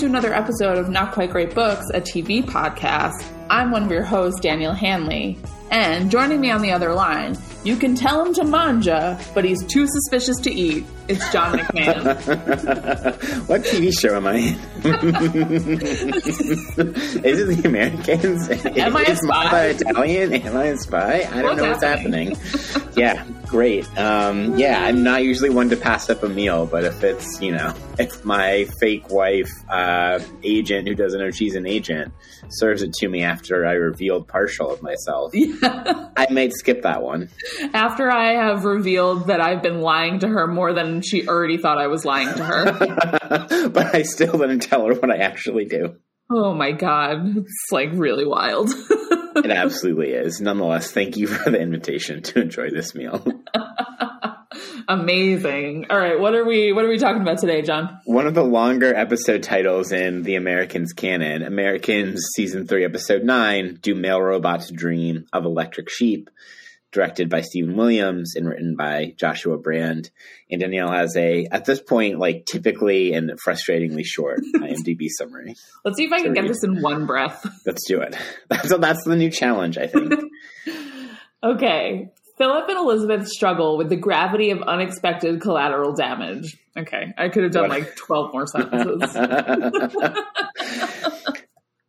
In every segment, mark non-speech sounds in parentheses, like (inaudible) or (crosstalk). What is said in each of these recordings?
to another episode of Not Quite Great Books, a TV podcast. I'm one of your hosts, Danielle Hanley. And joining me on the other line, you can tell him to mangia, but he's too suspicious to eat. It's John McMahon. (laughs) what TV show am I in? (laughs) Is it The Americans? Am I a Is Mama? Italian? Am I a spy? I don't What's know what's happening. yeah, great. Um, yeah, I'm not usually one to pass up a meal, but if it's, you know, if my fake wife, uh, agent who doesn't know she's an agent, serves it to me after I revealed partial of myself, (laughs) I might skip that one. After I have revealed that I've been lying to her more than she already thought I was lying to her. (laughs) but I still didn't tell her what I actually do. oh my god. It's like really wild. (laughs) It absolutely is. Nonetheless, thank you for the invitation to enjoy this meal. (laughs) Amazing. All right, what are we what are we talking about today, John? One of the longer episode titles in the Americans canon, Americans season 3 episode 9, Do Mail Robots Dream of Electric Sheep, directed by Stephen Williams and written by Joshua Brand. And Danielle has a at this point like typically and frustratingly short (laughs) IMDb summary. Let's see if I can get this in one breath. (laughs) Let's do it. (laughs) That's that's the new challenge, I think. Okay. Philip and Elizabeth struggle with the gravity of unexpected collateral damage. Okay. I could have done What? like 12 more sentences.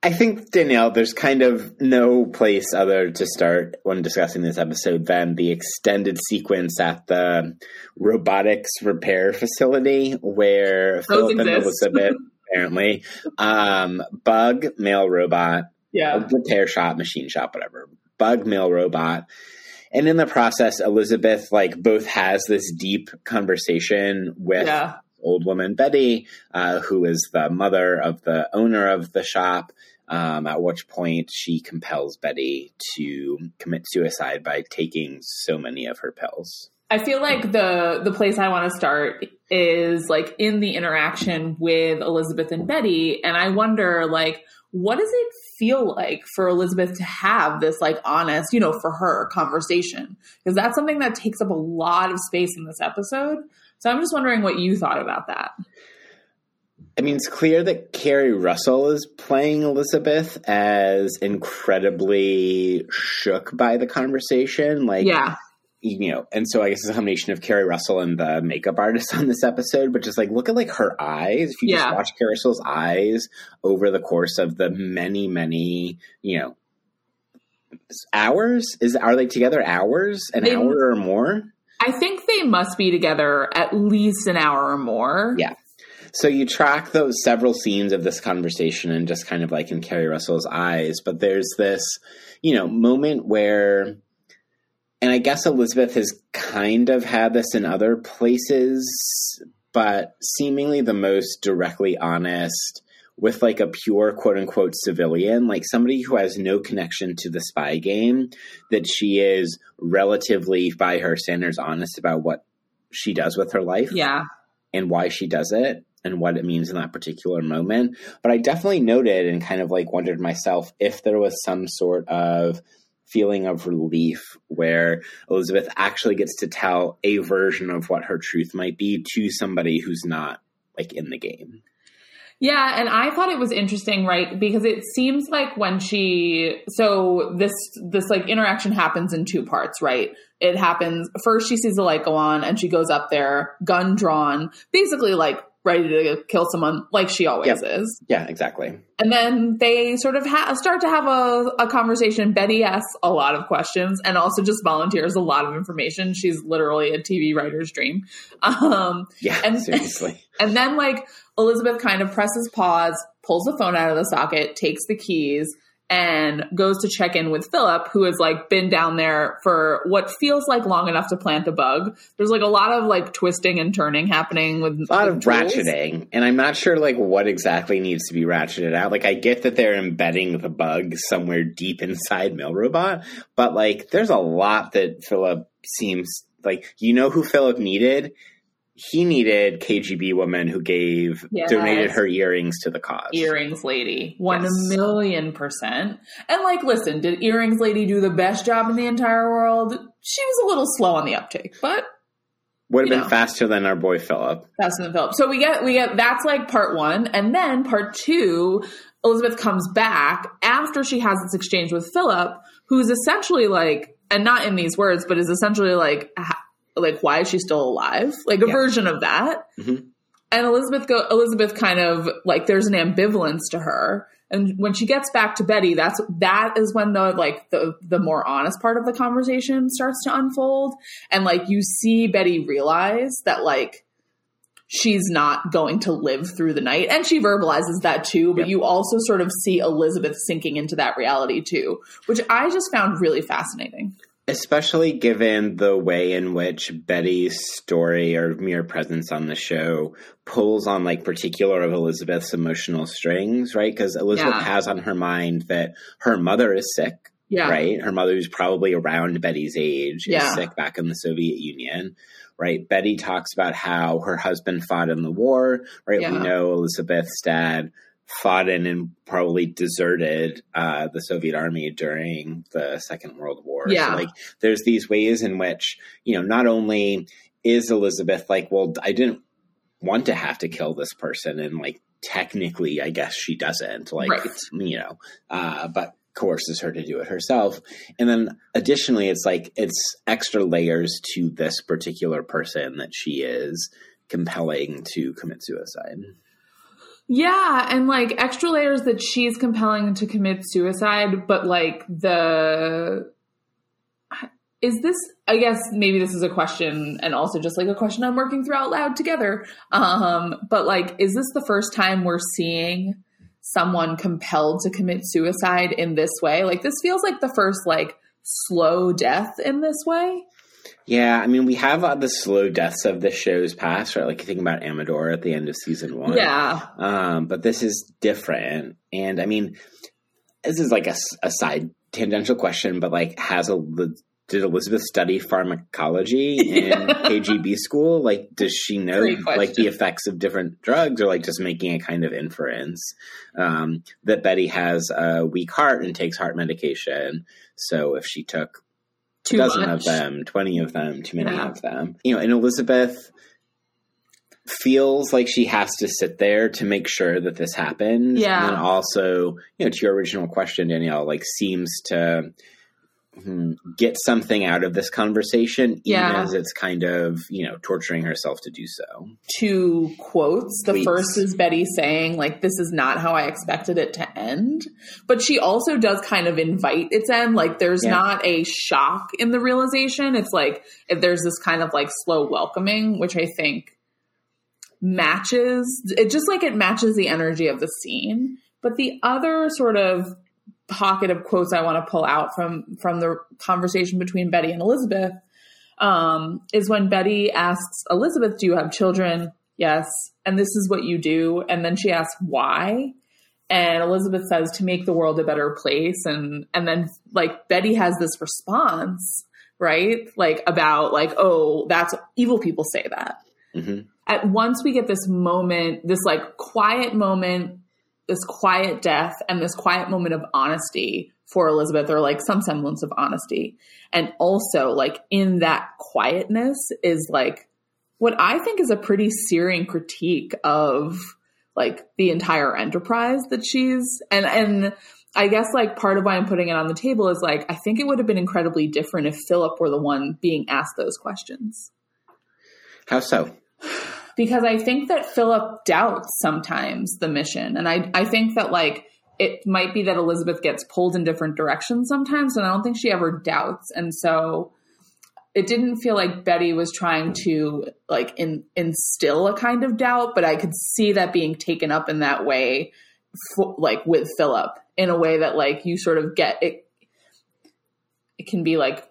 I think Danielle, there's kind of no place other to start when discussing this episode than the extended sequence at the robotics repair facility where Philip and exist. Elizabeth (laughs) apparently um, bug mail robot yeah. repair shop, machine shop, whatever. Bug mail robot. And in the process, Elizabeth like both has this deep conversation with Yeah. old woman Betty, uh, who is the mother of the owner of the shop. Um, at which point she compels Betty to commit suicide by taking so many of her pills. I feel like the the place I want to start is like in the interaction with Elizabeth and Betty and I wonder like what does it feel like for Elizabeth to have this like honest, you know, for her conversation? Because that's something that takes up a lot of space in this episode. So I'm just wondering what you thought about that. I mean, it's clear that Keri Russell is playing Elizabeth as incredibly shook by the conversation. Like, Yeah. you know, and so I guess it's a combination of Keri Russell and the makeup artist (laughs) on this episode, but just like look at like her eyes. If you Yeah. just watch Keri Russell's eyes over the course of the many, many, you know, hours is are they together hours an They- hour or more I think they must be together at least an hour or more. Yeah. So you track those several scenes of this conversation and just kind of like in Keri Russell's eyes, but there's this, you know, moment where and I guess Elizabeth has kind of had this in other places, but seemingly the most directly honest with like a pure quote unquote civilian, like somebody who has no connection to the spy game, that she is relatively by her standards honest about what she does with her life Yeah. and why she does it and what it means in that particular moment. But I definitely noted and kind of like wondered myself if there was some sort of feeling of relief where Elizabeth actually gets to tell a version of what her truth might be to somebody who's not like in the game. Yeah, and I thought it was interesting, right? Because it seems like when she so this this like interaction happens in two parts, right? It happens first she sees the light go on and she goes up there, gun drawn, basically like ready to kill someone like she always Yep. is. Yeah, exactly. And then they sort of ha- start to have a, a conversation. Betty asks a lot of questions and also just volunteers a lot of information. She's literally a TV writer's dream. Um, Yeah, And- (laughs) seriously. and then like Elizabeth kind of presses pause, pulls the phone out of the socket, takes the keys, and goes to check in with Philip, who has like been down there for what feels like long enough to plant the bug. There's like a lot of like twisting and turning happening with a lot of tools. ratcheting and i'm not sure like what exactly needs to be ratcheted out like i get that they're embedding the bug somewhere deep inside Mill mailrobot but like there's a lot that philip seems like you know who philip needed he needed kgb woman who gave Yes. donated her earrings to the cause Earrings Lady. One Yes. million percent. And like, listen, did Earrings Lady do the best job in the entire world? She was a little slow on the uptake, but Would have been know. faster than our boy Philip. Faster than Philip. So we get we get that's like part one, and then part two. Elizabeth comes back after she has this exchange with Philip, who's essentially like, and not in these words, but is essentially like, like why is she still alive? Like a Yeah. version of that. Mhm. And Elizabeth go Elizabeth kind of like there's an ambivalence to her. And when she gets back to Betty, that's that is when the like the the more honest part of the conversation starts to unfold. And like you see Betty realize that like she's not going to live through the night. And she verbalizes that too, but Yep. you also sort of see Elizabeth sinking into that reality too, which I just found really fascinating. Especially given the way in which Betty's story or mere presence on the show pulls on like particular of Elizabeth's emotional strings, right? Because Elizabeth Yeah. has on her mind that her mother is sick, Yeah. right? Her mother, who's probably around Betty's age, Yeah. is sick back in the Soviet Union, right? Betty talks about how her husband fought in the war, right? We know Elizabeth's dad fought in and probably deserted uh, the Soviet army during the Second World War. Yeah. So, like, there's these ways in which, you know, not only is Elizabeth like, well, I didn't want to have to kill this person, and like, technically, I guess she doesn't, like, Right. you know, uh, but coerces her to do it herself. And then additionally, it's like, it's extra layers to this particular person that she is compelling to commit suicide. Yeah, and like extra layers that she's compelling to commit suicide, but like the is this I guess maybe this is a question and also just like a question I'm working through out loud together. Um but like is this the first time we're seeing someone compelled to commit suicide in this way? Like this feels like the first like slow death in this way. Yeah, I mean, we have uh, the slow deaths of the show's past, right? Like you think about Amador at the end of season one. Yeah. Um, but this is different. And I mean, this is like a side tangential question, but like, has a did Elizabeth study pharmacology in (laughs) KGB school? Like, does she know like the effects of different drugs, or like just making a kind of inference um, that Betty has a weak heart and takes heart medication? So if she took Too dozen much. of them, 20 of them, too many Yeah. of them. You know, and Elizabeth feels like she has to sit there to make sure that this happens. Yeah. And then also, you know, to your original question, Danielle, like seems to Hmm, get something out of this conversation, even Yeah. as it's kind of, you know, torturing herself to do so. two quotes. The Please. first is Betty saying, like, this is not how I expected it to end. But she also does kind of invite its end. Like, there's Yeah. not a shock in the realization. It's like, if there's this kind of like slow welcoming, which I think matches, it just like it matches the energy of the scene. But the other sort of pocket of quotes I want to pull out from from the conversation between Betty and Elizabeth um, is when Betty asks Elizabeth, "Do you have children?" Yes, and this is what you do. And then she asks why, and Elizabeth says to make the world a better place. And and then like Betty has this response, right? Like about like, oh, that's evil people say that. hmm At once we get this moment, this like quiet moment, this quiet death, and this quiet moment of honesty for Elizabeth, or like some semblance of honesty. And also, like in that quietness is like what I think is a pretty searing critique of like the entire enterprise that she's and and I guess like part of why I'm putting it on the table is like I think it would have been incredibly different if Philip were the one being asked those questions How so? Because I think that Philip doubts sometimes the mission. And I, I think that like it might be that Elizabeth gets pulled in different directions sometimes, and I don't think she ever doubts. And so it didn't feel like Betty was trying to like in, instill a kind of doubt, but I could see that being taken up in that way, like with Philip, in a way that like you sort of get it. It can be like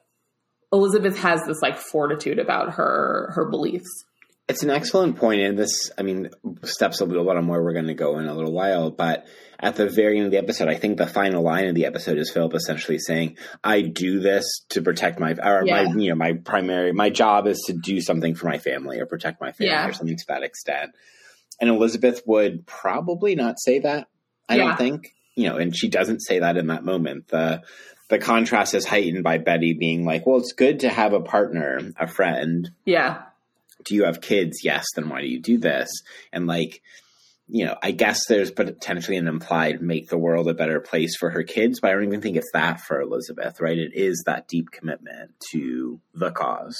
Elizabeth has this like fortitude about her her beliefs. It's an excellent point, and this, I mean, steps a little bit on where we're going to go in a little while. But at the very end of the episode, I think the final line of the episode is Philip essentially saying, "I do this to protect my, or Yeah. my, you know, my primary, my job is to do something for my family or protect my family Yeah. or something to that extent." And Elizabeth would probably not say that. I Yeah. don't think, you know, and she doesn't say that in that moment. The the contrast is heightened by Betty being like, "Well, it's good to have a partner, a friend." Yeah. Do you have kids? Yes. Then why do you do this? And like, you know, I guess there's potentially an implied make the world a better place for her kids, but I don't even think it's that for Elizabeth, right? It is that deep commitment to the cause.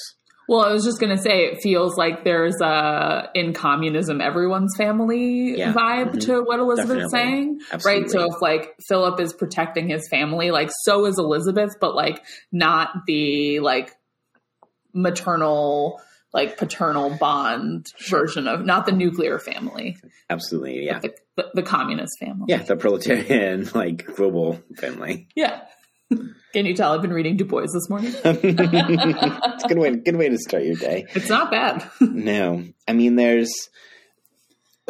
Well, I was just going to say, it feels like there's a in communism, everyone's family Yeah. vibe Mhm. to what Elizabeth's Definitely. saying, Absolutely. right? So if like Philip is protecting his family, like so is Elizabeth, but like not the like maternal, like paternal bond version of not the nuclear family, Absolutely. Yeah. the, the, the communist family. Yeah. The proletarian, (laughs) like global family. Yeah. (laughs) Can you tell I've been reading Du Bois this morning? (laughs) it's a good way, good way to start your day. It's not bad. No, I mean, there's.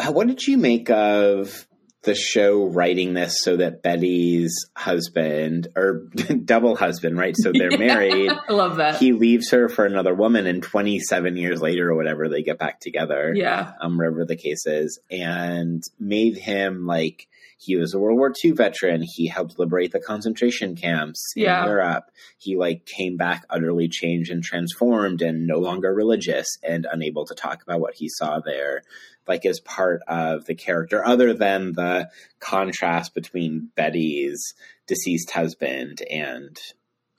What did you make of the show writing this so that Betty's husband or (laughs) double husband, right? So they're (laughs) married. I love that. He leaves her for another woman, and 27 years later or whatever, they get back together. yeah. Um, wherever the case is, and made him like he was a World War II veteran. He helped liberate the concentration camps Yeah. in Europe. He like came back utterly changed and transformed and no longer religious and unable to talk about what he saw there, like as part of the character, other than the contrast between Betty's deceased husband and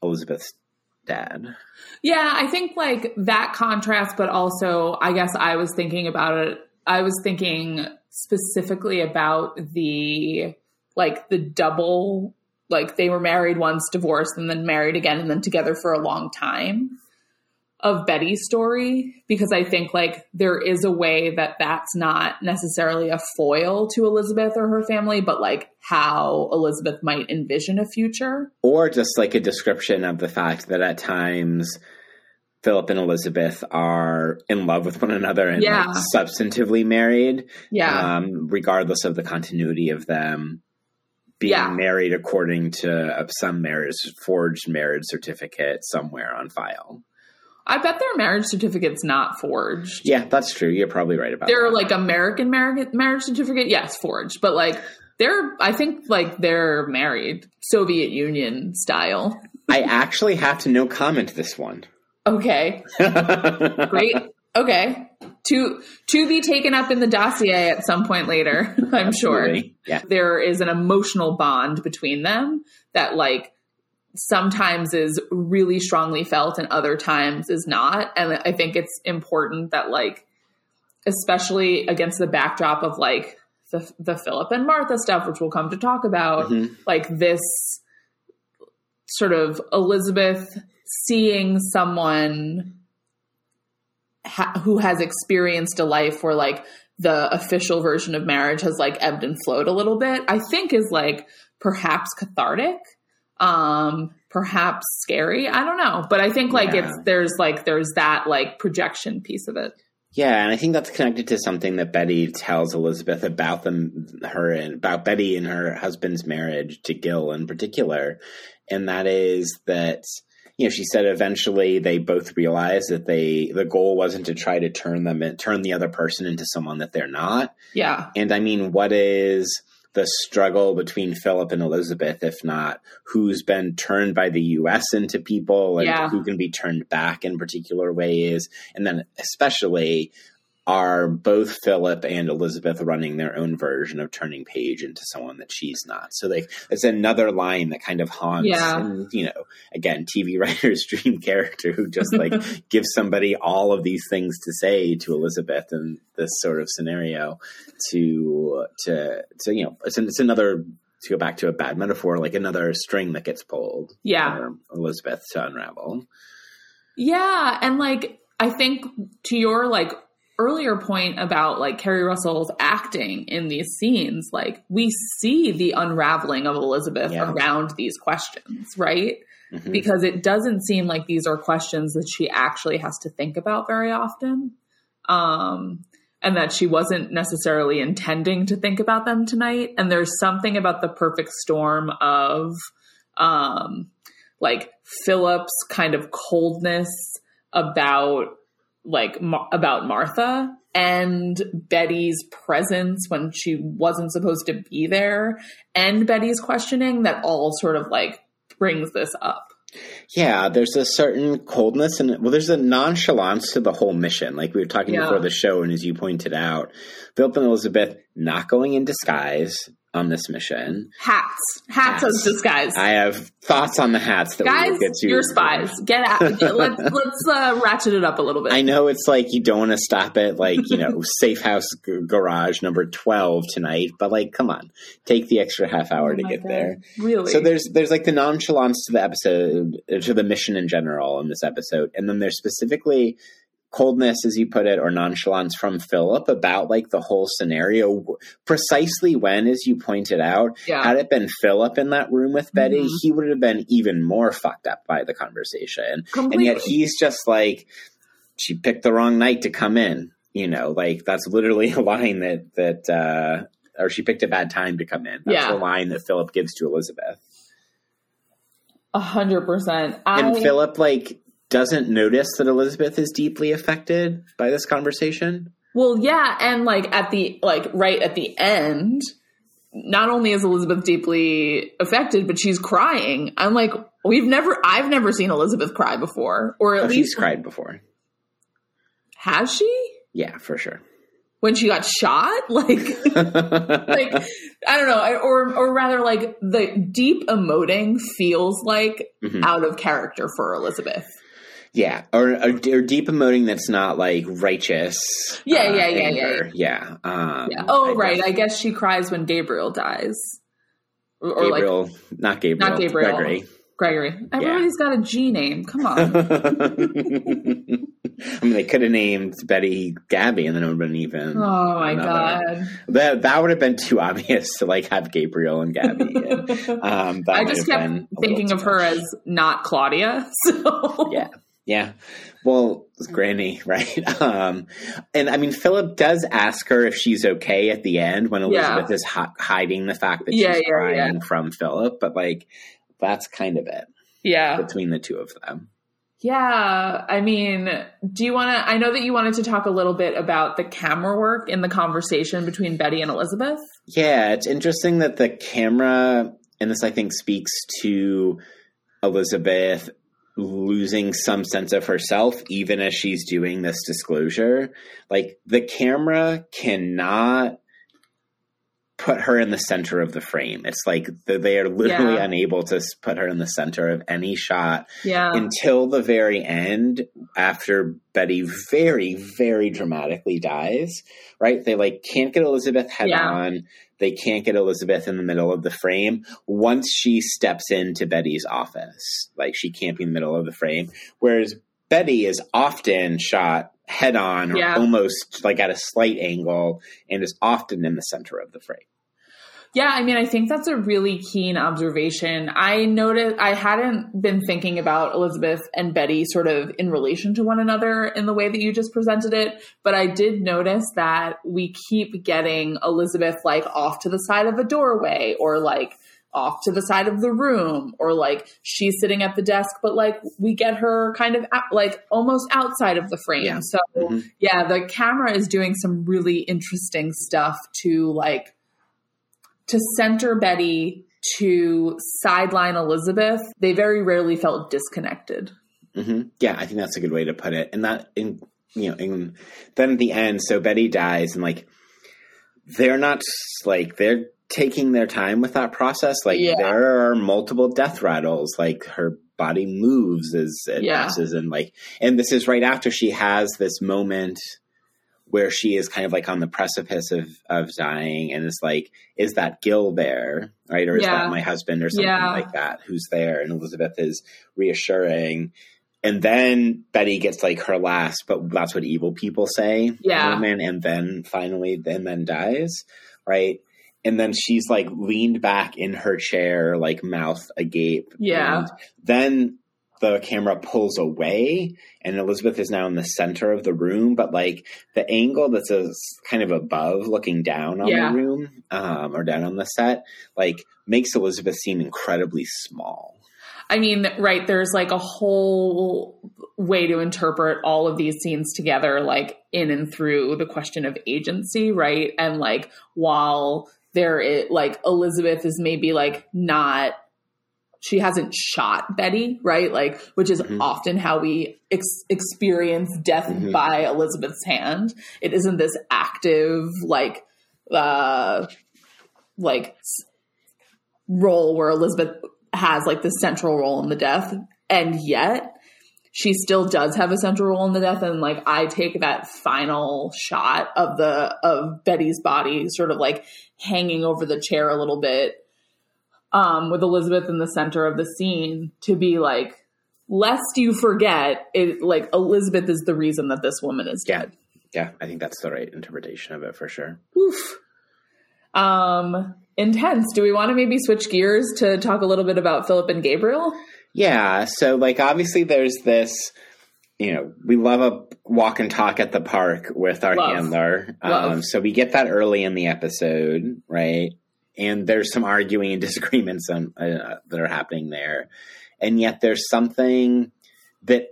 Elizabeth's dad. Yeah, I think like that contrast, but also I guess I was thinking about it. I was thinking specifically about the like the double like they were married once, divorced, and then married again, and then together for a long time of Betty's story because I think like there is a way that that's not necessarily a foil to Elizabeth or her family, but like how Elizabeth might envision a future. or just like a description of the fact that at times Philip and Elizabeth are in love with one another and Yeah. like, substantively married, Yeah. um, regardless of the continuity of them being Yeah. married according to uh, some marriage forged marriage certificate somewhere on file. I bet their marriage certificate's not forged. Yeah, that's true. You're probably right about that. They're that. like American marriage marriage certificate, yes, forged, but like they're I think like they're married Soviet Union style. I actually have to no comment this one. Okay, (laughs) great. Okay, to to be taken up in the dossier at some point later. (laughs) I'm sure Yeah. there is an emotional bond between them that like sometimes is really strongly felt and other times is not and i think it's important that like especially against the backdrop of like the, the philip and martha stuff which we'll come to talk about Mhm. like this sort of elizabeth seeing someone ha- who has experienced a life where like the official version of marriage has like ebbed and flowed a little bit i think is like perhaps cathartic um perhaps scary? I don't know. But i think like Yeah. it's there's like there's that like projection piece of it. Yeah, and I think that's connected to something that Betty tells Elizabeth about them, her and about Betty and her husband's marriage to Gil in particular, and that is that you know she said eventually they both realized that they the goal wasn't to try to turn them turn the other person into someone that they're not, yeah. And I mean, what is the struggle between Philip and Elizabeth, if not who's been turned by the U.S. into people and Yeah. who can be turned back in particular ways? And then, especially, are both Philip and Elizabeth running their own version of turning Paige into someone that she's not? So, like, it's another line that kind of haunts, Yeah. and, you know, again, TV (laughs) writer's dream character who just like (laughs) gives somebody all of these things to say to Elizabeth in this sort of scenario to to to you know it's, it's another to go back to a bad metaphor like another string that gets pulled Yeah. for Elizabeth to unravel. Yeah, and like I think to your like earlier point about like Keri Russell's acting in these scenes, like we see the unraveling of Elizabeth Yeah. around these questions, right? Mhm. Because it doesn't seem like these are questions that she actually has to think about very often. Um and that she wasn't necessarily intending to think about them tonight. And there's something about the perfect storm of um like Philip's kind of coldness about like about Martha and Betty's presence when she wasn't supposed to be there and Betty's questioning that all sort of like brings this up. Yeah, there's a certain coldness and well, there's a nonchalance to the whole mission. Like we were talking Yeah. before the show, and as you pointed out, Philip and Elizabeth not going in disguise on this mission. Hats, hats, Hats. as disguise. I have thoughts on the hats that we Guys, will get to. you're spies. Get out. (laughs) let's let's uh, ratchet it up a little bit. I know it's like you don't want to stop at like you know (laughs) safe house g- garage number twelve tonight, but like come on, take the extra half hour Oh to get God. there. Really? So there's there's like the nonchalance to the episode to the mission in general in this episode, and then there's specifically coldness, as you put it, or nonchalance from Philip about like the whole scenario. Precisely when, as you pointed out, yeah. had it been Philip in that room with Betty, Mhm. he would have been even more fucked up by the conversation, Completely. and yet he's just like she picked the wrong night to come in. You know, like that's literally (laughs) a line that that. uh or she picked a bad time to come in. That's Yeah. the line that Philip gives to Elizabeth. A hundred percent. And Philip like doesn't notice that Elizabeth is deeply affected by this conversation. well, yeah, and like at the like right at the end, not only is Elizabeth deeply affected, but she's crying. I'm like, we've never, I've never seen Elizabeth cry before, or at Oh, she's least cried before. has she? Yeah, for sure. When she got shot, (laughs) like. like I don't know, or or rather, like the deep emoting feels like Mhm. out of character for Elizabeth. Yeah, or, or or deep emoting that's not like righteous. Yeah, uh, yeah, yeah, anger. yeah. Um, Yeah. Oh, I right. guess I guess she cries when Gabriel dies, or, or like Gabriel, not Gabriel, Not Gabriel. Gregory. Gregory. Everybody's got a G name. Come on. (laughs) I mean, they could have named Betty Gabby, and then it would have been even. Oh my Another- god. That that would have been too obvious to like have Gabriel and Gabby. And, (laughs) um, I just kept been a little thinking of her as not Claudia. (laughs) So Yeah. Yeah. Well, Granny, (laughs) right? Um, and I mean, Philip does ask her if she's okay at the end when Yeah. Elizabeth is hi- hiding the fact that Yeah, she's yeah, crying from Philip, but like, that's kind of it yeah. between the two of them. Yeah. I mean, do you want to? I know that you wanted to talk a little bit about the camera work in the conversation between Betty and Elizabeth. Yeah, it's interesting that the camera, and this I think speaks to Elizabeth losing some sense of herself even as she's doing this disclosure. Like the camera cannot put her in the center of the frame. It's like they are literally Yeah. unable to put her in the center of any shot Yeah. until the very end after Betty very very dramatically dies right they like can't get Elizabeth head Yeah. on they can't get Elizabeth in the middle of the frame. Once she steps into Betty's office like she can't be in the middle of the frame. Whereas Betty is often shot head on or Yeah. almost like at a slight angle and is often in the center of the frame Yeah, I mean, I think that's a really keen observation. I noticed I hadn't been thinking about Elizabeth and Betty sort of in relation to one another in the way that you just presented it, but I did notice that we keep getting Elizabeth like off to the side of a doorway or like off to the side of the room or like she's sitting at the desk but like we get her kind of out, like almost outside of the frame. Yeah. So Mhm. yeah, the camera is doing some really interesting stuff to like to center Betty to sideline Elizabeth. They very rarely felt disconnected. hmm Yeah, I think that's a good way to put it. And that, in you know, in, then at the end, so Betty dies, and like they're not like they're taking their time with that process. Like Yeah. there are multiple death rattles. Like her body moves as it Yeah. passes, and like, and this is right after she has this moment where she is kind of like on the precipice of of dying, and it's like, is that Gil there, right, or is Yeah. that my husband, or something Yeah. like that, who's there? And Elizabeth is reassuring. And then Betty gets like her last, but that's what evil people say. Yeah. moment, and then finally, and then dies, right? And then she's like leaned back in her chair, like mouth agape. Yeah. And then the camera pulls away, and Elizabeth is now in the center of the room, but like the angle that's a, kind of above, looking down on Yeah. the room, um, or down on the set, like makes Elizabeth seem incredibly small. I mean, right, there's like a whole way to interpret all of these scenes together, like in and through the question of agency, right? And like while there is like Elizabeth is maybe like not she hasn't shot Betty, right? Like, which is Mhm. often how we ex- experience death Mhm. by Elizabeth's hand. It isn't this active, like, uh, like role where Elizabeth has like the central role in the death, and yet she still does have a central role in the death. And like, I take that final shot of the of Betty's body, sort of like hanging over the chair a little bit um, with Elizabeth in the center of the scene to be like, lest you forget, it like Elizabeth is the reason that this woman is dead. Yeah, I think that's the right interpretation of it for sure. Oof. Um, intense. Do we want to maybe switch gears to talk a little bit about Philip and Gabriel? Yeah, so like obviously there's this you know, we love a walk and talk at the park with our Love. handler. Love. Um, so we get that early in the episode, right? And there's some arguing and (laughs) disagreements on, uh, that are happening there. And yet there's something that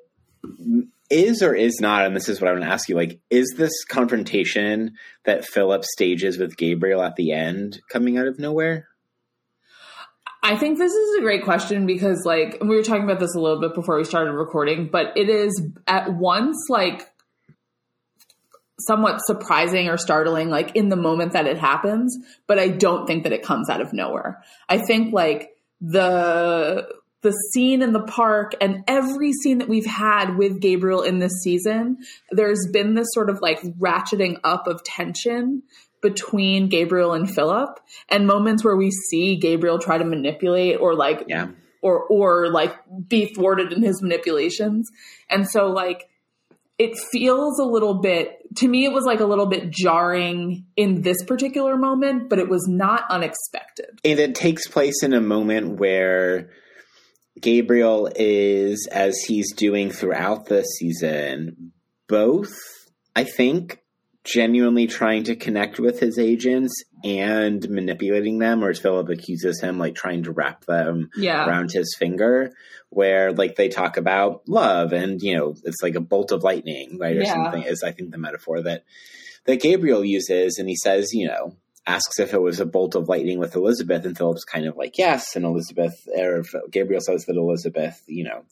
is or is not, and this is what I want to ask you, like, is this confrontation that Philip stages with Gabriel at the end coming out of nowhere? I think this is a great question because, like, we were talking about this a little bit before we started recording, but it is at once like somewhat surprising or startling, like in the moment that it happens. But I don't think that it comes out of nowhere. I think like the the scene in the park and every scene that we've had with Gabriel in this season, there's been this sort of like ratcheting up of tension between Gabriel and Philip and moments where we see Gabriel try to manipulate or like Yeah. or or like be thwarted in his manipulations. And so like it feels a little bit to me it was like a little bit jarring in this particular moment, but it was not unexpected. And it takes place in a moment where Gabriel is, as he's doing throughout the season, both, I think, genuinely trying to connect with his agents and manipulating them, or as Philip accuses him, like trying to wrap them Yeah. around his finger, where like they talk about love and you know, it's like a bolt of lightning, right? Or Yeah. something is I think the metaphor that that Gabriel uses and he says, you know, asks if it was a bolt of lightning with Elizabeth, and Philip's kind of like, yes. And Elizabeth, or Gabriel says that Elizabeth, you know,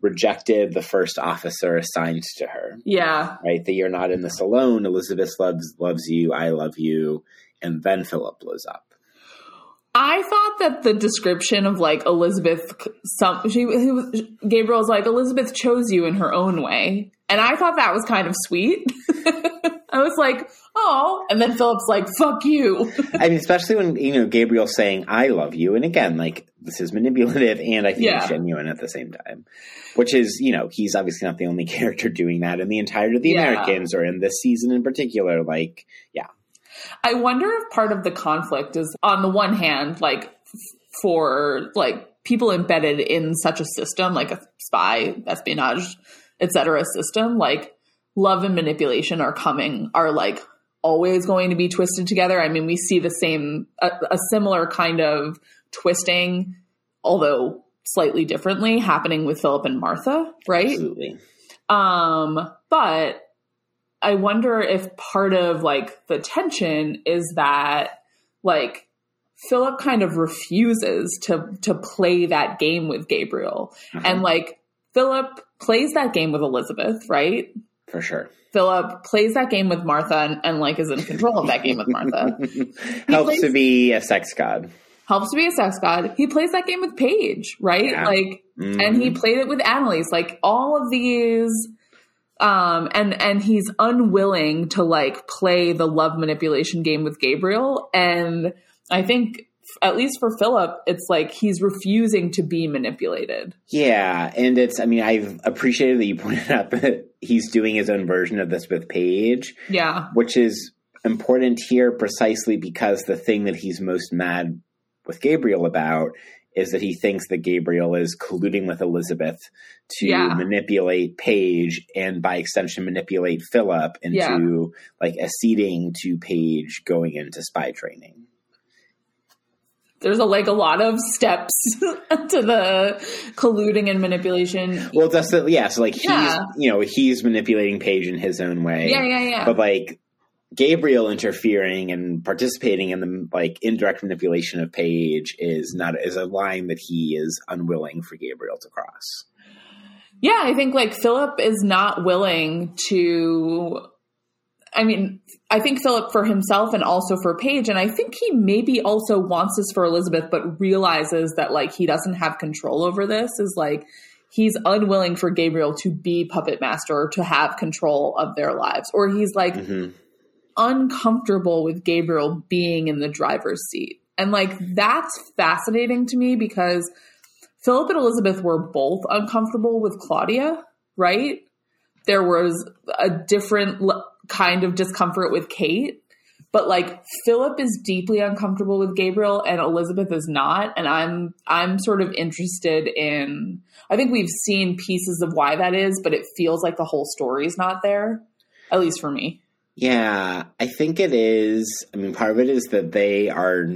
rejected the first officer assigned to her, Yeah. right? That you're not in this alone. Elizabeth loves loves you. I love you. And then Philip blows up. I thought that the description of like Elizabeth, some she, was, Gabriel's like Elizabeth chose you in her own way, and I thought that was kind of sweet. (laughs) I was like, oh, and then Philip's like, fuck you. (laughs) I mean, especially when you know Gabriel's saying "I love you," and again, like this is manipulative and I think Yeah. it's genuine at the same time. Which is, you know, he's obviously not the only (laughs) character doing that in the entirety of the Yeah. Americans, or in this season in particular. Like, yeah, I wonder if part of the conflict is on the one hand, like f- for like people embedded in such a system, like a spy, espionage, etc. system, like love and manipulation are coming, are like always going to be twisted together. I mean, we see the same, a, a similar kind of twisting, although slightly differently, happening with Philip and Martha, right? absolutely. Um, but I wonder if part of like the tension is that like Philip kind of refuses to to play that game with Gabriel. Uh-huh. And like Philip plays that game with Elizabeth, right? for sure. Philip plays that game with Martha and, and like is in control of that game with Martha. (laughs) Helps plays- to be a sex god. Helps to be a sex god. He plays that game with Paige, right? Yeah. Like and he played it with Annelise. Like all of these, um, and and he's unwilling to like play the love manipulation game with Gabriel. And I think, at least for Philip, it's like he's refusing to be manipulated. Yeah, and it's. I mean, I've appreciated that you (laughs) pointed out that he's doing his own version of this with Paige, Yeah, which is important here precisely because the thing that he's most mad with Gabriel about is that he thinks that Gabriel is colluding with Elizabeth to Yeah. manipulate Paige and by extension manipulate Philip into Yeah. like acceding to Paige going into spy training. there's a, like a lot of steps (laughs) to the colluding and manipulation. Well, that's the yeah. So like he's Yeah. you know he's manipulating Paige in his own way. Yeah, yeah, yeah. But like Gabriel interfering and participating in the like indirect manipulation of Paige is not is a line that he is unwilling for Gabriel to cross. Yeah, I think like Philip is not willing to I mean, I think Philip for himself and also for Paige, and I think he maybe also wants this for Elizabeth, but realizes that like he doesn't have control over this. Is like he's unwilling for Gabriel to be puppet master or to have control of their lives, or he's like Mm-hmm. Uncomfortable with Gabriel being in the driver's seat, and like that's fascinating to me because Philip and Elizabeth were both uncomfortable with Claudia, right? There was a different l- kind of discomfort with Kate, but like Philip is deeply uncomfortable with Gabriel and Elizabeth is not, and I'm I'm sort of interested in I think we've seen pieces of why that is, but it feels like the whole story's not there, at least for me. Yeah, I think it is. I mean, part of it is that they are,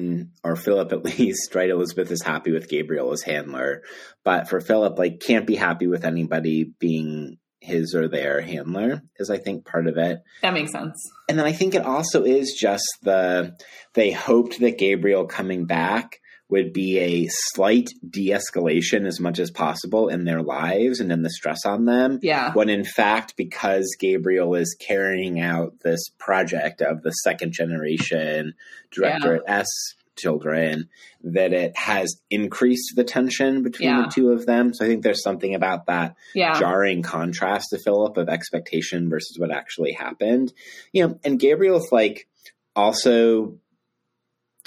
or Philip at (laughs) least, right? Elizabeth is happy with Gabriel as handler, but for Philip, like, can't be happy with anybody being his or their handler, is I think part of it. That makes sense. And then I think it also is just the they hoped that Gabriel coming back would be a slight de-escalation as much as possible in their lives and in the stress on them Yeah. when in fact because gabriel is carrying out this project of the second generation director at s children that it has increased the tension between Yeah. the two of them so i think there's something about that Yeah. jarring contrast to philip of expectation versus what actually happened you know and gabriel's like also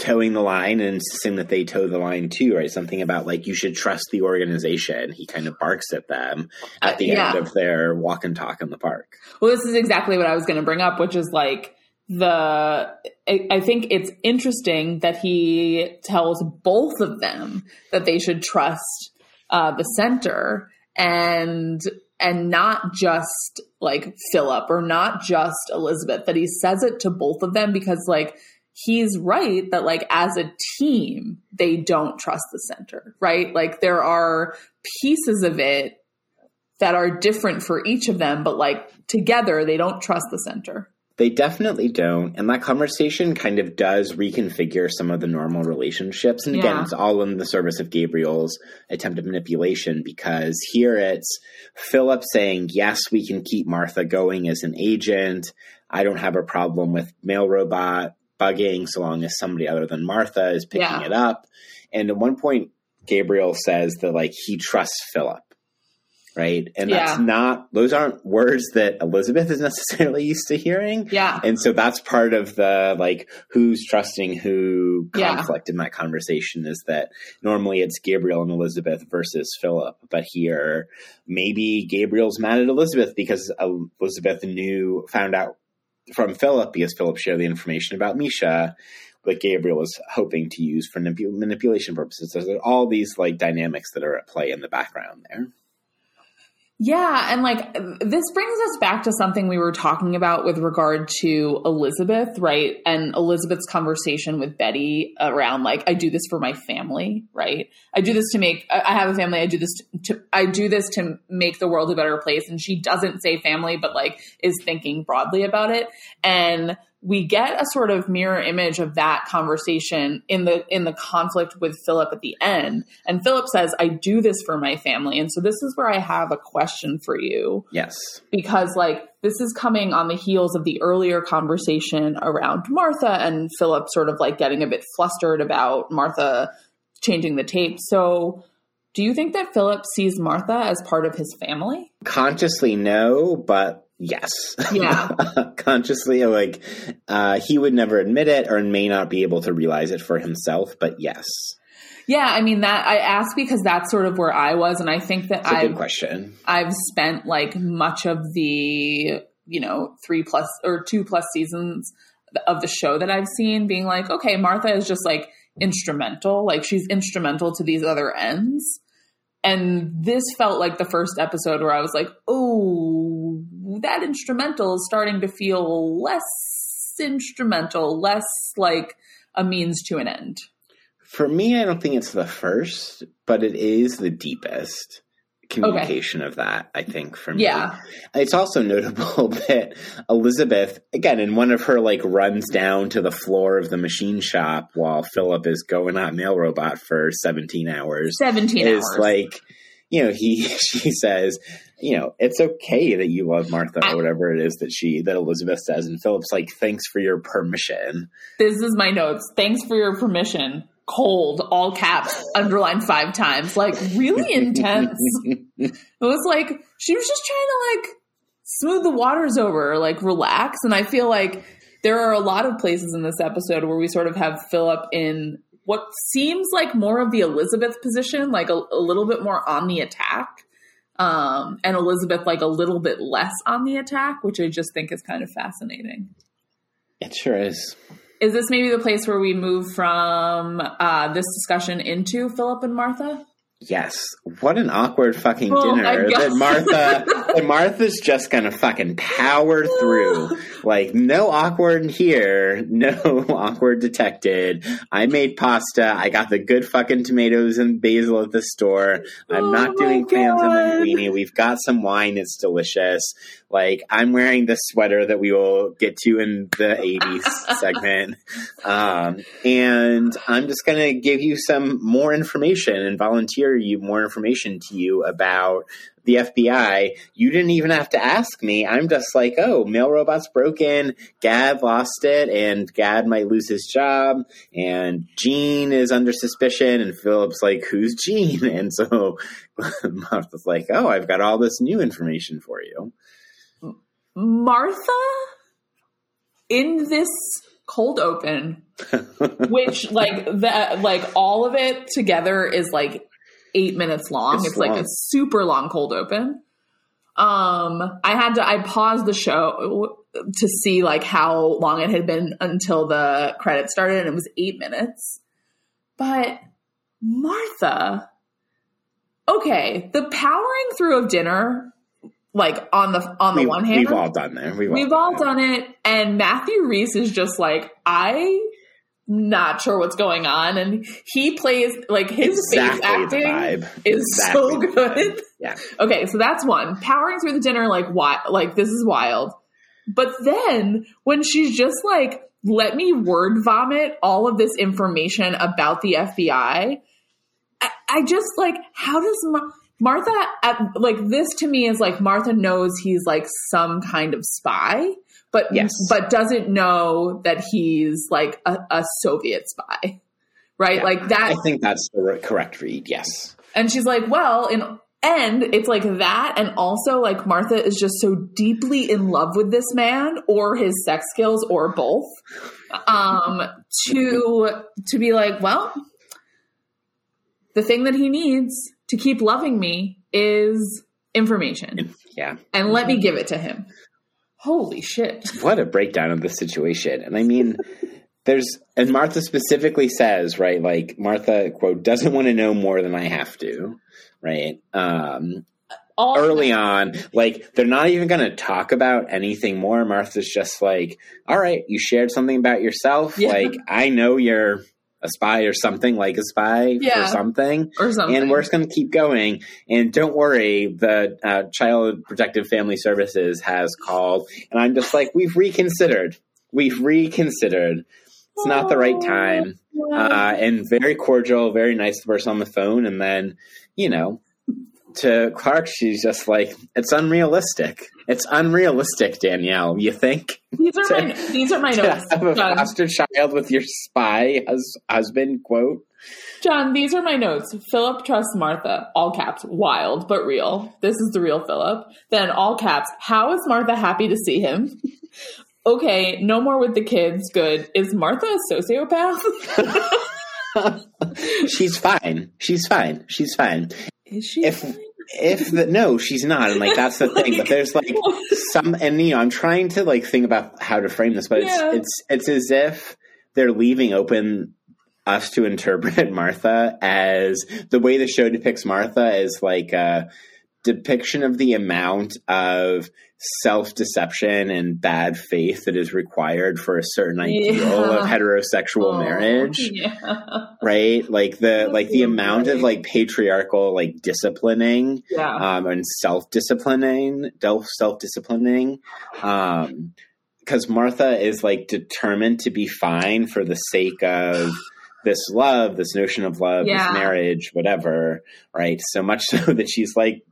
toeing the line and insisting that they toe the line too, right? Something about like you should trust the organization. He kind of barks at them at the Yeah. end of their walk and talk in the park. Well, this is exactly what I was going to bring up, which is like the. I, I think it's interesting that he tells both of them that they should trust uh, the center and and not just like Philip or not just Elizabeth. That he says it to both of them because like he's right that like as a team they don't trust the center, right? Like there are pieces of it that are different for each of them, but like together they don't trust the center. They definitely don't. And that conversation kind of does reconfigure some of the normal relationships. And again, Yeah. it's all in the service of Gabriel's attempted manipulation because here it's Philip saying, yes, we can keep Martha going as an agent. I don't have a problem with mail robot bugging so long as somebody other than Martha is picking Yeah. it up. And at one point, Gabriel says that like he trusts Philip. Right. And that's not, those aren't words that Elizabeth is (laughs) necessarily used to hearing. Yeah. And so that's part of the like who's trusting who Yeah. conflict in that conversation is that normally it's Gabriel and Elizabeth versus Philip, but here maybe Gabriel's mad at Elizabeth because Elizabeth knew found out from Philip because Philip shared the information about Misha that Gabriel was hoping to use for manipu- manipulation purposes. So there are all these like dynamics that are at play in the background there. Yeah, and like this brings us back to something we were talking about with regard to Elizabeth, right? And Elizabeth's conversation with Betty around like I do this for my family, right? I do this to make I have a family, I do this to I do this to make the world a better place and she doesn't say family but like is thinking broadly about it. And we get a sort of mirror image of that conversation in the in the conflict with Philip at the end. And Philip says, "I do this for my family." And so this is where I have a question for you Yes. because like this is coming on the heels of the earlier conversation around Martha and Philip sort of like getting a bit flustered about Martha changing the tape. So do you think that Philip sees Martha as part of his family? Consciously, no, but yes. Yeah. (laughs) Consciously, like, uh, he would never admit it or may not be able to realize it for himself, but yes. Yeah, I mean that I asked because that's sort of where I was and I think that I good question. I've spent like much of the, you know, three plus or two plus seasons of the show that I've seen being like, okay, Martha is just like instrumental. Like she's instrumental to these other ends. And this felt like the first episode where I was like, oh, that instrumental is starting to feel less instrumental, less like a means to an end. For me, I don't think it's the first, but it is the deepest. communication okay. of that, I think, for me. Yeah. It's also notable (laughs) that Elizabeth, again, in one of her like runs down to the floor of the machine shop while Philip is going at Mail Robot for 17 hours. 17 is hours. like, you know, he, (laughs) she says, you know, it's okay that you love Martha or whatever it is that she, that Elizabeth says. And Philip's like, thanks for your permission. This is my notes. Thanks for your permission cold, all caps, underlined five times, like really (laughs) intense. it was like she was just trying to like smooth the waters over, like relax. And I feel like there are a lot of places in this episode where we sort of have Philip in what seems like more of the Elizabeth position, like a, a little bit more on the attack. Um, and Elizabeth like a little bit less on the attack, which I just think is kind of fascinating. It sure is is this maybe the place where we move from uh, this discussion into Philip and Martha? Yes. What an awkward fucking oh dinner that Martha (laughs) that Martha's just gonna fucking power through. like no awkward here, no (laughs) awkward detected. I made pasta. I got the good fucking tomatoes and basil at the store. I'm oh not doing clams and linguine. We've got some wine. It's delicious. Like I'm wearing the sweater that we will get to in the 80s (laughs) segment. Um, and I'm just to give you some more information and volunteer you more information to you about the FBI. You didn't even have to ask me. I'm just like, oh, mail robot's broken. Gaad lost it, and Gaad might lose his job. And Gene is under suspicion. And Philip's like, who's Gene? (laughs) And so (laughs) Martha's like, oh, I've got all this new information for you. Martha in this cold open, (laughs) which like that, like all of it together is like eight minutes long. It's, it's long. like a super long cold open. Um, I had to, I paused the show to see like how long it had been until the credits started and it was eight minutes. But Martha, okay, the powering through of dinner like on the on the we, one hand, we've all done that. We've, we've all, done, it. it. And Matthew Rhys is just like I not sure what's going on, and he plays like his exactly face acting is exactly so good. Yeah. Okay, so that's one. Powering through the dinner, like why? Like this is wild. But then when she's just like, let me word vomit all of this information about the FBI. I, I just like, how does Martha, at, like this to me is like Martha knows he's like some kind of spy, but yes. but doesn't know that he's like a, a Soviet spy, right? Yeah, like that. I think that's the correct read. Yes. And she's like, well, in and it's like that, and also like Martha is just so deeply in love with this man or his sex skills or both, um, to to be like, well, the thing that he needs to keep loving me is information. Yeah. And let me give it to him. Holy shit. (laughs) What a breakdown of the situation. And I mean, there's, and Martha specifically says, right, like Martha, quote, doesn't want to know more than I have to, right? Um, All early on, like they're not even going to talk about anything more. Martha's just like, all right, you shared something about yourself. Yeah. Like, I know you're a spy or something like a spy yeah. or something. Or something. And we're just going to keep going. And don't worry, the uh, Child Protective Family Services has called. And I'm just like, we've reconsidered. We've reconsidered. It's not the right time. Uh, and very cordial, very nice person on the phone. And then, you know, to Clark, she's just like, it's unrealistic. It's unrealistic, Danielle. You think? These are (laughs) to, my these are my notes. Have a John. foster child with your spy as husband. Quote. John, these are my notes. Philip trusts Martha. All caps. Wild but real. This is the real Philip. Then all caps. How is Martha happy to see him? (laughs) okay, no more with the kids. Good. Is Martha a sociopath? (laughs) She's fine. She's fine. She's fine. Is she? If if the, no, she's not, and like that's the (laughs) thing. But there's like some, and you know, I'm trying to like think about how to frame this, but yeah. it's it's it's as if they're leaving open us to interpret (laughs) Martha as the way the show depicts Martha is like a depiction of the amount of self deception and bad faith that is required for a certain ideal Yeah. of (laughs) heterosexual Oh, marriage Yeah. right like the like the amount of like patriarchal like disciplining Yeah. um and self-disciplining self-disciplining um because martha is like determined to be fine for the sake of this love this notion of love Yeah. this marriage whatever right so much (laughs) so that she's like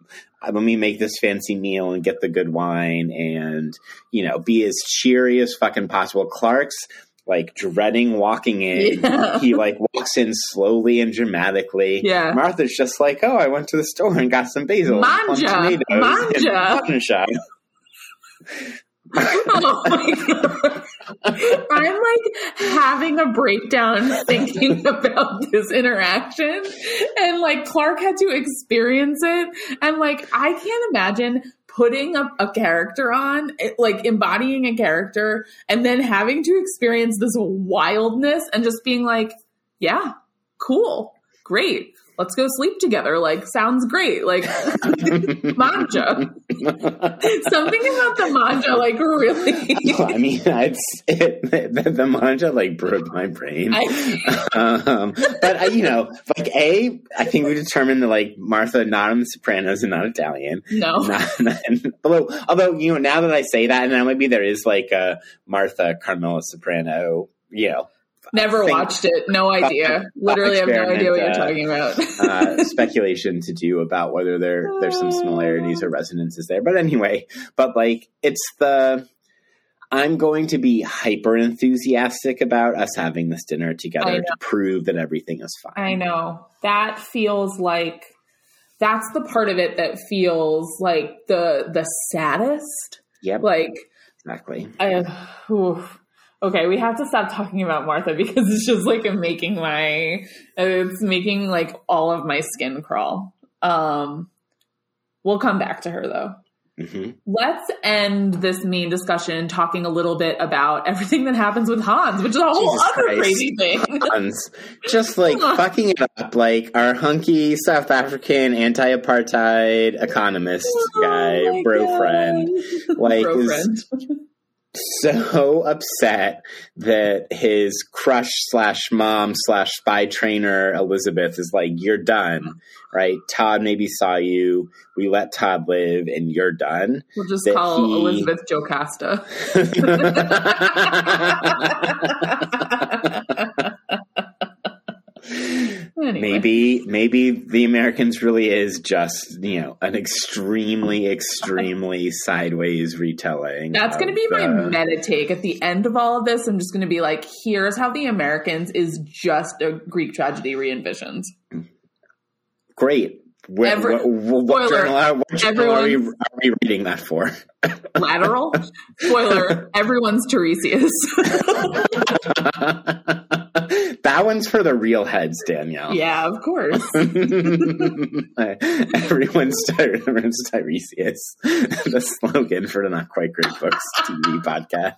let me make this fancy meal and get the good wine and you know be as cheery as fucking possible clark's like dreading walking in (laughs) Yeah. he like walks in slowly and dramatically. Yeah. Martha's just like, oh, I went to the store and got some basil, Mangia. tomatoes, and Mangia. (laughs) Oh my god. I'm like having a breakdown thinking (laughs) about this interaction. And like Clark had to experience it. And like I can't imagine putting a, a character on, it- like embodying a character, and then having to experience this wildness and just being like, yeah, cool, great. Let's go sleep together. Like, sounds great. Like, (laughs) mangia. Something about the mangia, like, really. I mean, it's it, the, the mangia like broke my brain. I, um, but uh, you know, like a, I think we determined that like Martha not on The Sopranos and not Italian. no. Not, not- although, although you know, now that I say that, and now maybe there is like a Martha Carmela Soprano, you know, Never Think- watched it. No idea. Literally have no idea what you're talking about. (laughs) uh, speculation to do about whether there there's some similarities or resonances there. But anyway, but like it's the I'm going to be hyper enthusiastic about us having this dinner together to prove that everything is fine. I know. That feels like that's the part of it that feels like the the saddest. Yep, Like exactly. I oof. Okay, we have to stop talking about Martha because it's just like making my it's making like all of my skin crawl. Um we'll come back to her though. hmm Let's end this main discussion talking a little bit about everything that happens with Hans, which is a whole Jesus other Christ. crazy thing. (laughs) Hans, just like fucking it up, like our hunky South African anti-apartheid economist guy, Oh my bro God. friend, (laughs) like Bro is friend. (laughs) so (laughs) upset that his crush slash mom slash spy trainer Elizabeth is like, "You're done, right? Todd maybe saw you. We let Todd live, and you're done." We'll just that call he- Elizabeth Jocasta. (laughs) (laughs) Anyway. maybe, maybe the Americans really is just you know an extremely, extremely sideways retelling. That's going to be my meta take at the end of all of this. I'm just going to be like, here's how the Americans is just a Greek tragedy re envisioned. great. Where, Every- what, what spoiler, journal, are, what journal are, we, are we reading that for? (laughs) Lateral. Spoiler, everyone's Tiresias. (laughs) (laughs) that one's for the real heads, Danielle. yeah, of course. (laughs) everyone's, everyone's Tiresias. (laughs) the slogan for the Not Quite Great Books TV podcast.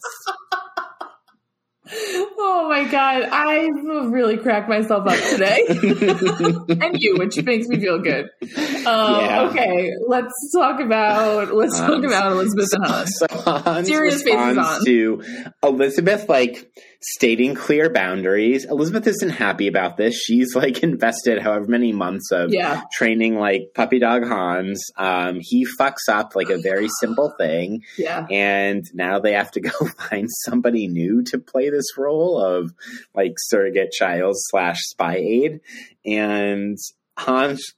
Oh my god, I really cracked myself up today. and you, which makes me feel good. Um, Yeah. Okay, let's talk about let's talk Um, about Elizabeth and Hans. So Hans Serious faces on. to Elizabeth like stating clear boundaries. Elizabeth isn't happy about this. She's like (laughs) invested however many months of Yeah, training like puppy dog Hans. Um, he fucks up like a very (sighs) simple thing, yeah. and now they have to go (laughs) find somebody new to play this role of like surrogate child slash spy aide. And Hans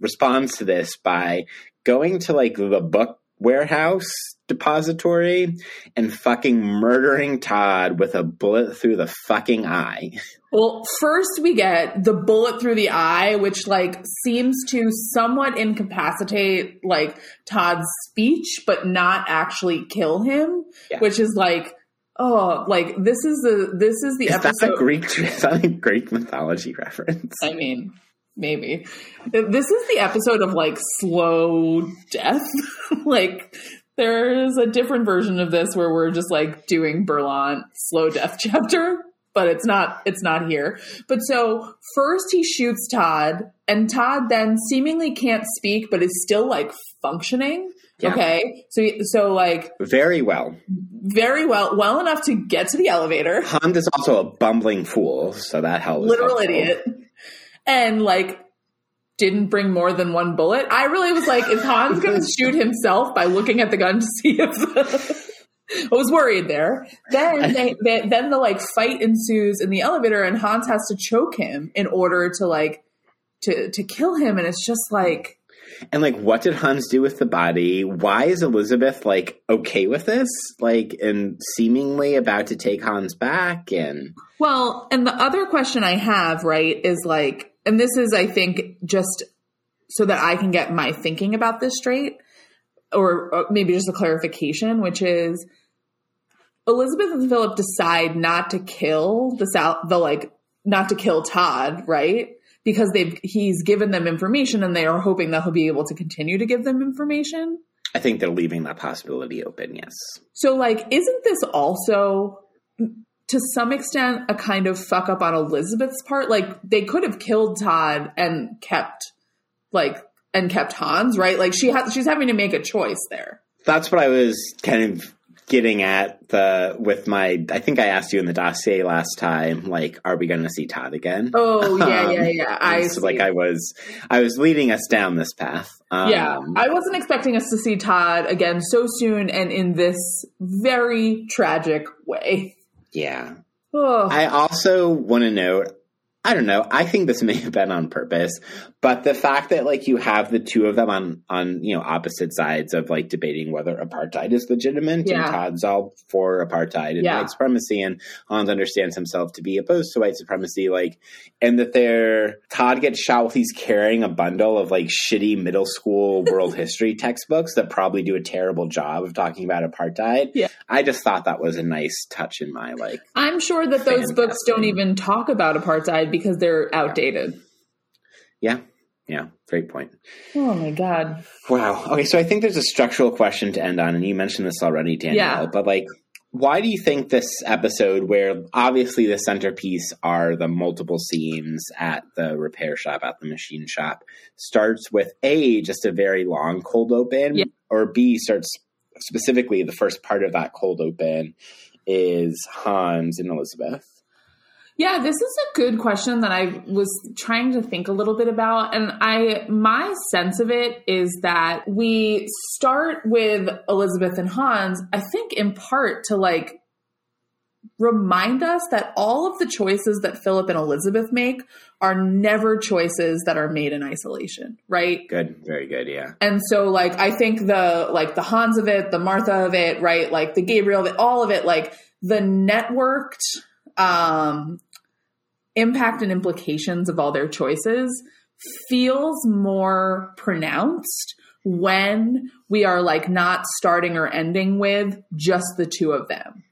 responds to this by going to like the book warehouse depository and fucking murdering Todd with a bullet through the fucking eye. Well, first we get the bullet through the eye, which like seems to somewhat incapacitate like Todd's speech, but not actually kill him. Yeah. Which is like, oh, like this is the this is the Is episode. that a Greek? (laughs) That a Greek mythology reference? I mean, maybe. This is the episode of like slow death. (laughs) like there's a different version of this where we're just like doing Berlant slow death (laughs) chapter. but it's not it's not here. But so first he shoots Todd, and Todd then seemingly can't speak, but is still like functioning. Yeah. Okay, so so like Very well. very well, well enough to get to the elevator. Hans is also a bumbling fool, so that helps. Literal helpful. idiot, and like didn't bring more than one bullet. I really was like, is Hans going (laughs) to shoot himself by looking at the gun to see if? (laughs) I was worried there. Then they, they, then the like fight ensues in the elevator, and Hans has to choke him in order to like to to kill him, and it's just like And like, what did Hans do with the body? Why is Elizabeth like okay with this? Like, and seemingly about to take Hans back? And Well, and the other question I have, right, is like, and this is, I think, just so that I can get my thinking about this straight, or, or maybe just a clarification, which is Elizabeth and Philip decide not to kill the South, the like, not to kill Todd, right? Because they've he's given them information, and they are hoping that he'll be able to continue to give them information. I think they're leaving that possibility open. Yes. So, like, isn't this also to some extent a kind of fuck up on Elizabeth's part? Like, they could have killed Todd and kept, like, and kept Hans, right? Like, she has, she's having to make a choice there. That's what I was kind of getting at the with my. I think I asked you in the dossier last time. Like, are we going to see Todd again? Oh yeah, (laughs) Um, yeah, yeah. I see. like I was, I was leading us down this path. Um, yeah, I wasn't expecting us to see Todd again so soon and in this very tragic way. Yeah. Oh, I also want to note, I don't know, I think this may have been on purpose, but the fact that like you have the two of them on on you know opposite sides of like debating whether apartheid is legitimate Yeah. and Todd's all for apartheid and Yeah. white supremacy and Hans understands himself to be opposed to white supremacy, like and that they're Todd gets shot while he's carrying a bundle of like shitty middle school (laughs) world history textbooks that probably do a terrible job of talking about apartheid. Yeah. I just thought that was a nice touch in my like I'm sure that those books don't even talk about apartheid because they're outdated. Yeah. Yeah. Great point. Oh my god. Wow. Okay. So I think there's a structural question to end on, and you mentioned this already, Danielle, Yeah. but like, why do you think this episode, where obviously the centerpiece are the multiple scenes at the repair shop, at the machine shop, starts with A, just a very long cold open, Yeah. or B, starts specifically the first part of that cold open is Hans and Elizabeth? Yeah, this is a good question that I was trying to think a little bit about. And I, my sense of it is that we start with Elizabeth and Hans, I think in part to like remind us that all of the choices that Philip and Elizabeth make are never choices that are made in isolation, right? Good. Very good. Yeah. And so like I think the like the Hans of it, the Martha of it, right? Like the Gabriel of it, all of it, like the networked um impact and implications of all their choices feels more pronounced when we are like not starting or ending with just the two of them.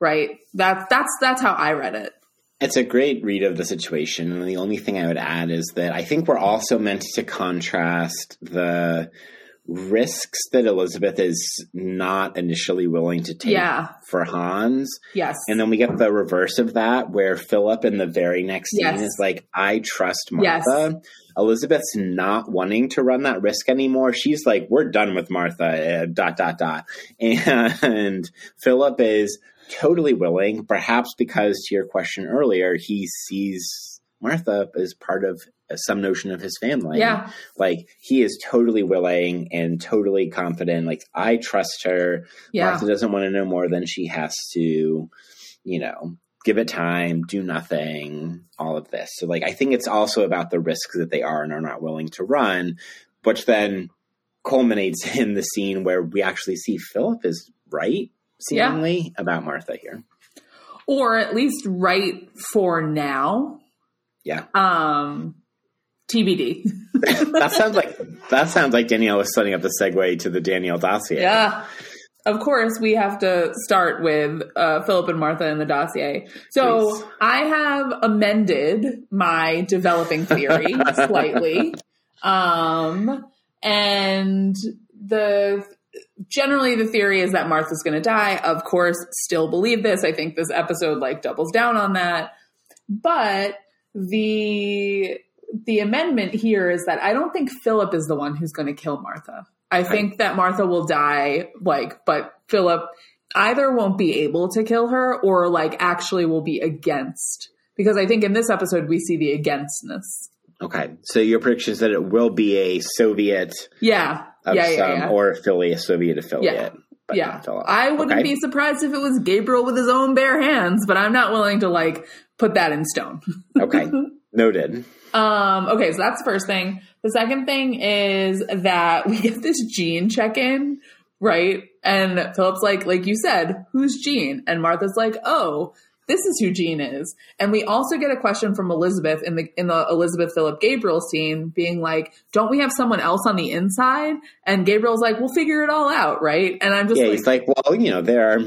Right? That's that's that's how I read it. It's a great read of the situation. And the only thing I would add is that I think we're also meant to contrast the risks that Elizabeth is not initially willing to take Yeah. for Hans. Yes. And then we get the reverse of that, where Philip in the very next scene Yes. is like, I trust Yes. Martha. Elizabeth's not wanting to run that risk anymore. She's like, we're done with Martha, uh, dot, dot, dot. (laughs) And Philip is totally willing, perhaps because to your question earlier, he sees Martha as part of some notion of his family. Yeah. Like he is totally willing and totally confident. Like I trust her. yeah. Martha doesn't want to know more than she has to, you know, give it time, do nothing, all of this. So like I think it's also about the risks that they are and are not willing to run, which then culminates (laughs) in the scene where we actually see Philip is right, Yeah. seemingly, about Martha here. or at least right for now. Yeah. Um TBD. (laughs) That sounds like that sounds like Danielle was setting up the segue to the Danielle dossier. Yeah. Of course, we have to start with uh, Philip and Martha in the dossier. So Please. I have amended my developing theory (laughs) slightly. Um, and the generally the theory is that Martha's going to die. Of course, still believe this. I think this episode like doubles down on that. But the the amendment here is that I don't think Philip is the one who's going to kill Martha. I think that Martha will die like but Philip either won't be able to kill her or like actually will be against because I think in this episode we see the againstness. Okay, so your prediction is that it will be a Soviet Yeah. yeah, yeah, some yeah. or affiliate, Soviet affiliate. But yeah. I wouldn't Okay. be surprised if it was Gabriel with his own bare hands, but I'm not willing to like put that in stone. Okay, (laughs) noted. Um, okay, so that's the first thing. The second thing is that we get this Gene check in, right? And Philip's like, like you said, who's Gene? And Martha's like, oh, this is who Gene is. And we also get a question from Elizabeth in the in the Elizabeth Philip Gabriel scene, being like, don't we have someone else on the inside? And Gabriel's like, we'll figure it all out, right? And I'm just Yeah, like, he's like, well, you know, there are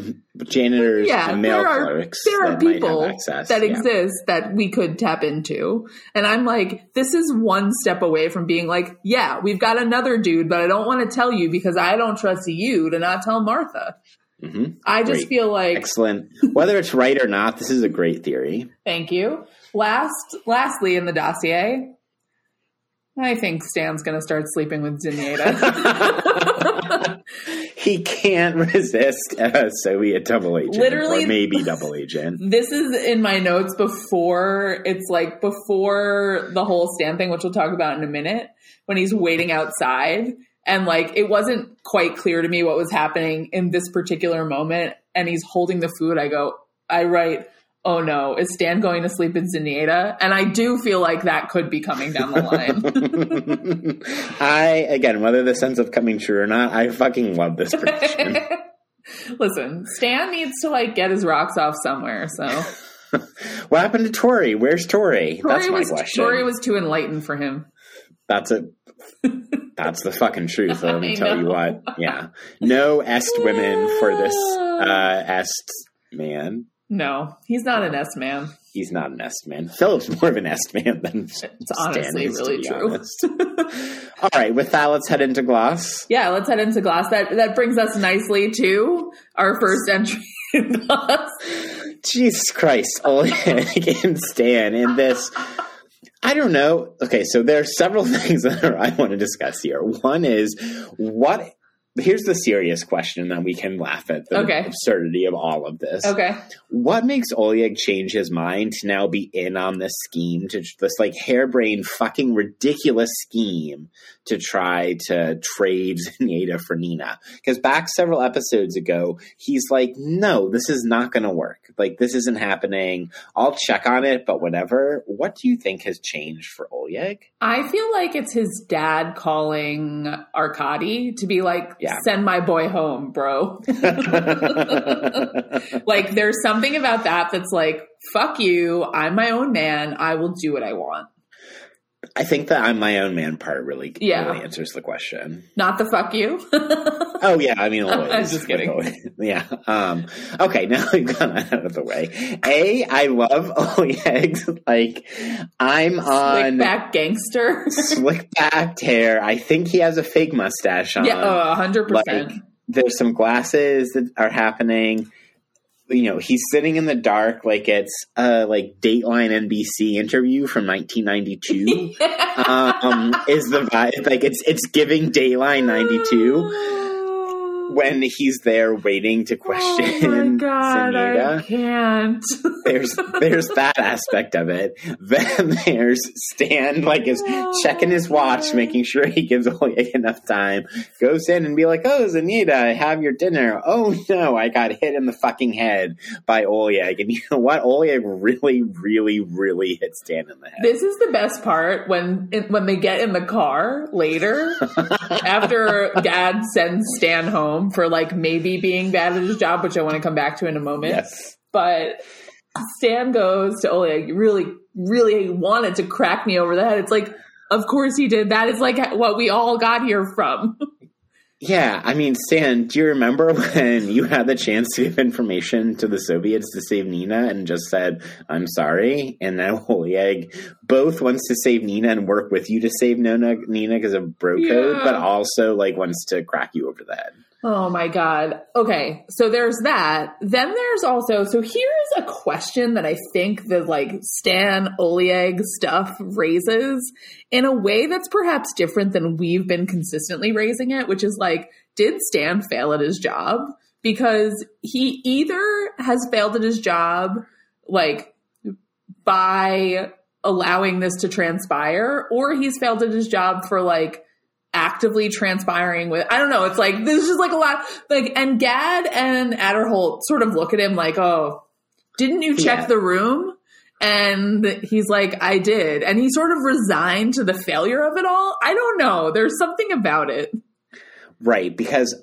janitors yeah, and mail there are clerks. there are that might have people access. that Yeah. exist that we could tap into, and I'm like, this is one step away from being like, yeah, we've got another dude, but I don't want to tell you because I don't trust you to not tell Martha. Mhm. I just Great. feel like, Excellent. Whether it's right or not, this is a great theory. thank you. Last, lastly, in the dossier. I think Stan's going to start sleeping with Zinaida. (laughs) (laughs) he can't resist a Soviet double agent, Literally- or maybe (laughs) double agent. this is in my notes before it's like before the whole Stan thing, which we'll talk about in a minute, when he's waiting outside. And like it wasn't quite clear to me what was happening in this particular moment. And he's holding the food. I go, I write, oh no, is Stan going to sleep in Zinaida? And I do feel like that could be coming down the line. (laughs) I again, whether this ends up coming true or not, I fucking love this prediction. (laughs) Listen, Stan needs to like get his rocks off somewhere. So (laughs) what happened to Tori? Where's Tori? That's my was question. Tori was too enlightened for him. That's it. That's the fucking truth. Let (laughs) me tell you what. Yeah, no est women for this (laughs) uh, est man. No, he's not an est man. He's not an est man. Philip's (laughs) more of an est man than It's honestly is, really true. All right, with that, let's head into Gloss. Yeah, let's head into glass. That that brings us nicely to our first entry in glass. Jesus Christ, Oleg and Stan in this. I don't know. Okay, so there are several (laughs) things that I want to discuss here. One is what. Here's the serious question that we can laugh at the Okay. absurdity of all of this. Okay. What makes Oleg change his mind to now be in on this scheme, to this like harebrained, fucking ridiculous scheme to try to trade (laughs) Zinaida for Nina? Because back several episodes ago, he's like, no, this is not going to work. Like, this isn't happening. I'll check on it, but whatever. What do you think has changed for Oleg? I feel like it's his dad calling Arkady to be like, Yeah. Send my boy home, bro. (laughs) like, there's something about that that's like, fuck you. I'm my own man. I will do what I want. I think that I'm my own man part really, Yeah. really answers the question. Not the fuck you. (laughs) Oh yeah, I mean always. I'm just kidding. Always. Yeah. Um, okay, now we've got that out of the way. A, I love (laughs) Oleg's like I'm on Slick back gangster. (laughs) slick backed hair. I think he has a fake mustache on. yeah, oh, 100%. like there's some glasses that are happening. You know, he's sitting in the dark like it's a like Dateline NBC interview from 1992. (laughs) um, is the vibe like it's it's giving Dateline 92 when he's there waiting to question Oh my (laughs) god, I can't. (laughs) There's there's that aspect of it. (laughs) Then there's Stan like is checking his watch, oh making sure he gives Oleg enough time. Goes in and be like, "Oh, Zinaida, have your dinner." Oh no, I got hit in the fucking head by Oleg, and you know what? Oleg really, really, really hit Stan in the head. This is the best part when when they get in the car later after Dad sends Stan home for like maybe being bad at his job, which I want to come back to in a moment. yes. But Stan goes to Oleg, "You really, really wanted to crack me over the head. It's like, of course he did. That is like what we all got here from. Yeah, I mean, Stan, do you remember (laughs) when you had the chance to give information to the Soviets to save Nina and just said, I'm sorry? And now Oleg both wants to save Nina and work with you to save Nona, Nina because of bro code, Yeah. but also like wants to crack you over the head. Oh my God. Okay. So there's that. Then there's also, so here's a question that I think the like Stan Oleg stuff raises in a way that's perhaps different than we've been consistently raising it, which is like, did Stan fail at his job? Because he either has failed at his job, like by allowing this to transpire, or he's failed at his job for like, actively transpiring with I don't know, it's like there's just like a lot like and Gaad and Aderholt sort of look at him like, "Oh, didn't you check Yeah. the room?" And he's like, "I did." And he sort of resigned to the failure of it all. I don't know. There's something about it. Right, because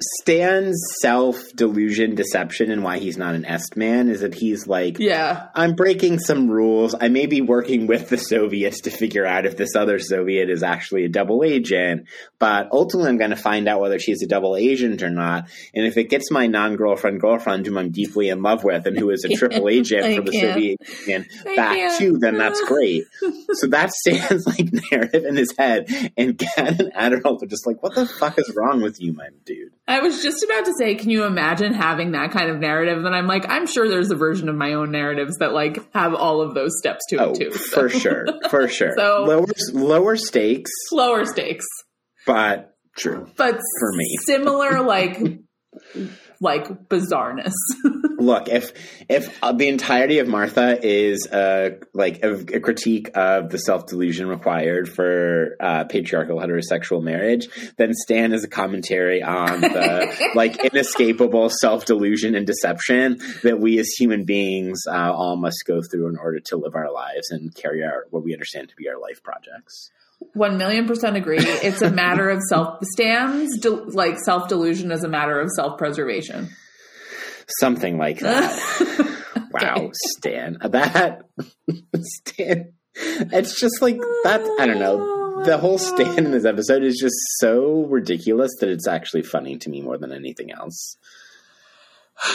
Stan's self delusion, deception, and why he's not an Est man is that he's like, Yeah. I'm breaking some rules. I may be working with the Soviets to figure out if this other Soviet is actually a double agent, but ultimately I'm going to find out whether she's a double agent or not. And if it gets my non girlfriend girlfriend, whom I'm deeply in love with and who is a (laughs) triple agent for the. Soviet Union, back too, then that's great. (laughs) so that stands like narrative in his head. And (laughs) Gaad and Aderholt are just like, what the fuck is wrong with you, my dude? I was just about to say, can you imagine having that kind of narrative? And I'm like, I'm sure there's a version of my own narratives that like have all of those steps to Oh, it too. for sure. For (laughs) sure. So- lower, lower stakes, Lower stakes. but true. but For me. similar like (laughs) like bizarreness. (laughs) Look, if if uh, the entirety of Martha is uh, like a, a critique of the self delusion required for uh, patriarchal heterosexual marriage, then Stan is a commentary on the (laughs) like inescapable self delusion and deception that we as human beings uh, all must go through in order to live our lives and carry out what we understand to be our life projects. One million percent agree. It's a matter of self stands de- like self delusion is a matter of self preservation. Something like that. (laughs) Wow, Stan. Uh, that (laughs) Stan. It's just like that. I don't know. The whole Stan in this episode is just so ridiculous that it's actually funny to me more than anything else. (sighs)